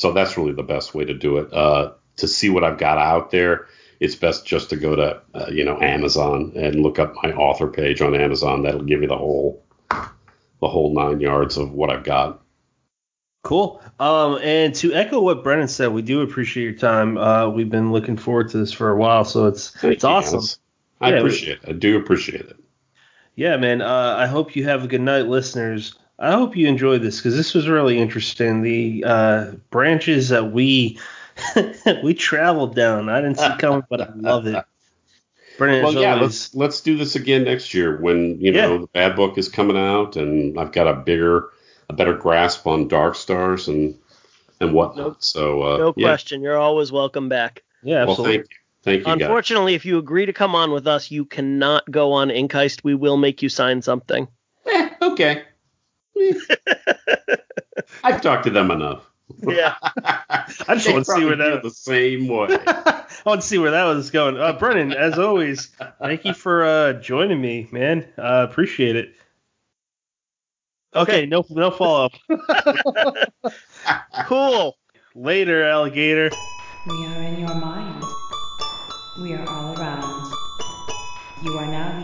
so that's really the best way to do it. Uh, to see what I've got out there, it's best just to go to uh, you know Amazon and look up my author page on Amazon. That'll give you the whole the whole nine yards of what I've got. Cool. Um, and to echo what Brennan said, we do appreciate your time. Uh, we've been looking forward to this for a while, so it's Thank it's awesome. Guys. I yeah, appreciate it. I do appreciate it. Yeah, man. Uh, I hope you have a good night, listeners. I hope you enjoyed this because this was really interesting. The uh, branches that we we traveled down, I didn't see coming, but I love it. Brennan, well, yeah, always... let's let's do this again next year when you know yeah. the bad book is coming out and I've got a bigger, a better grasp on Dark Stars and and whatnot. No, so uh, no question, you're always welcome back. Yeah, absolutely. Well, thank you. Thank you. Unfortunately, guys. if you agree to come on with us, you cannot go on Ink Heist. We will make you sign something. Eh, okay. I've talked to them enough. Yeah. I just want to see where that the same way. I want to see where that was going. Uh, Brennan, as always, thank you for uh, joining me, man. Uh, appreciate it. Okay, okay no no follow up. cool. Later, alligator. We are in your mind. We are all around. You are now leaving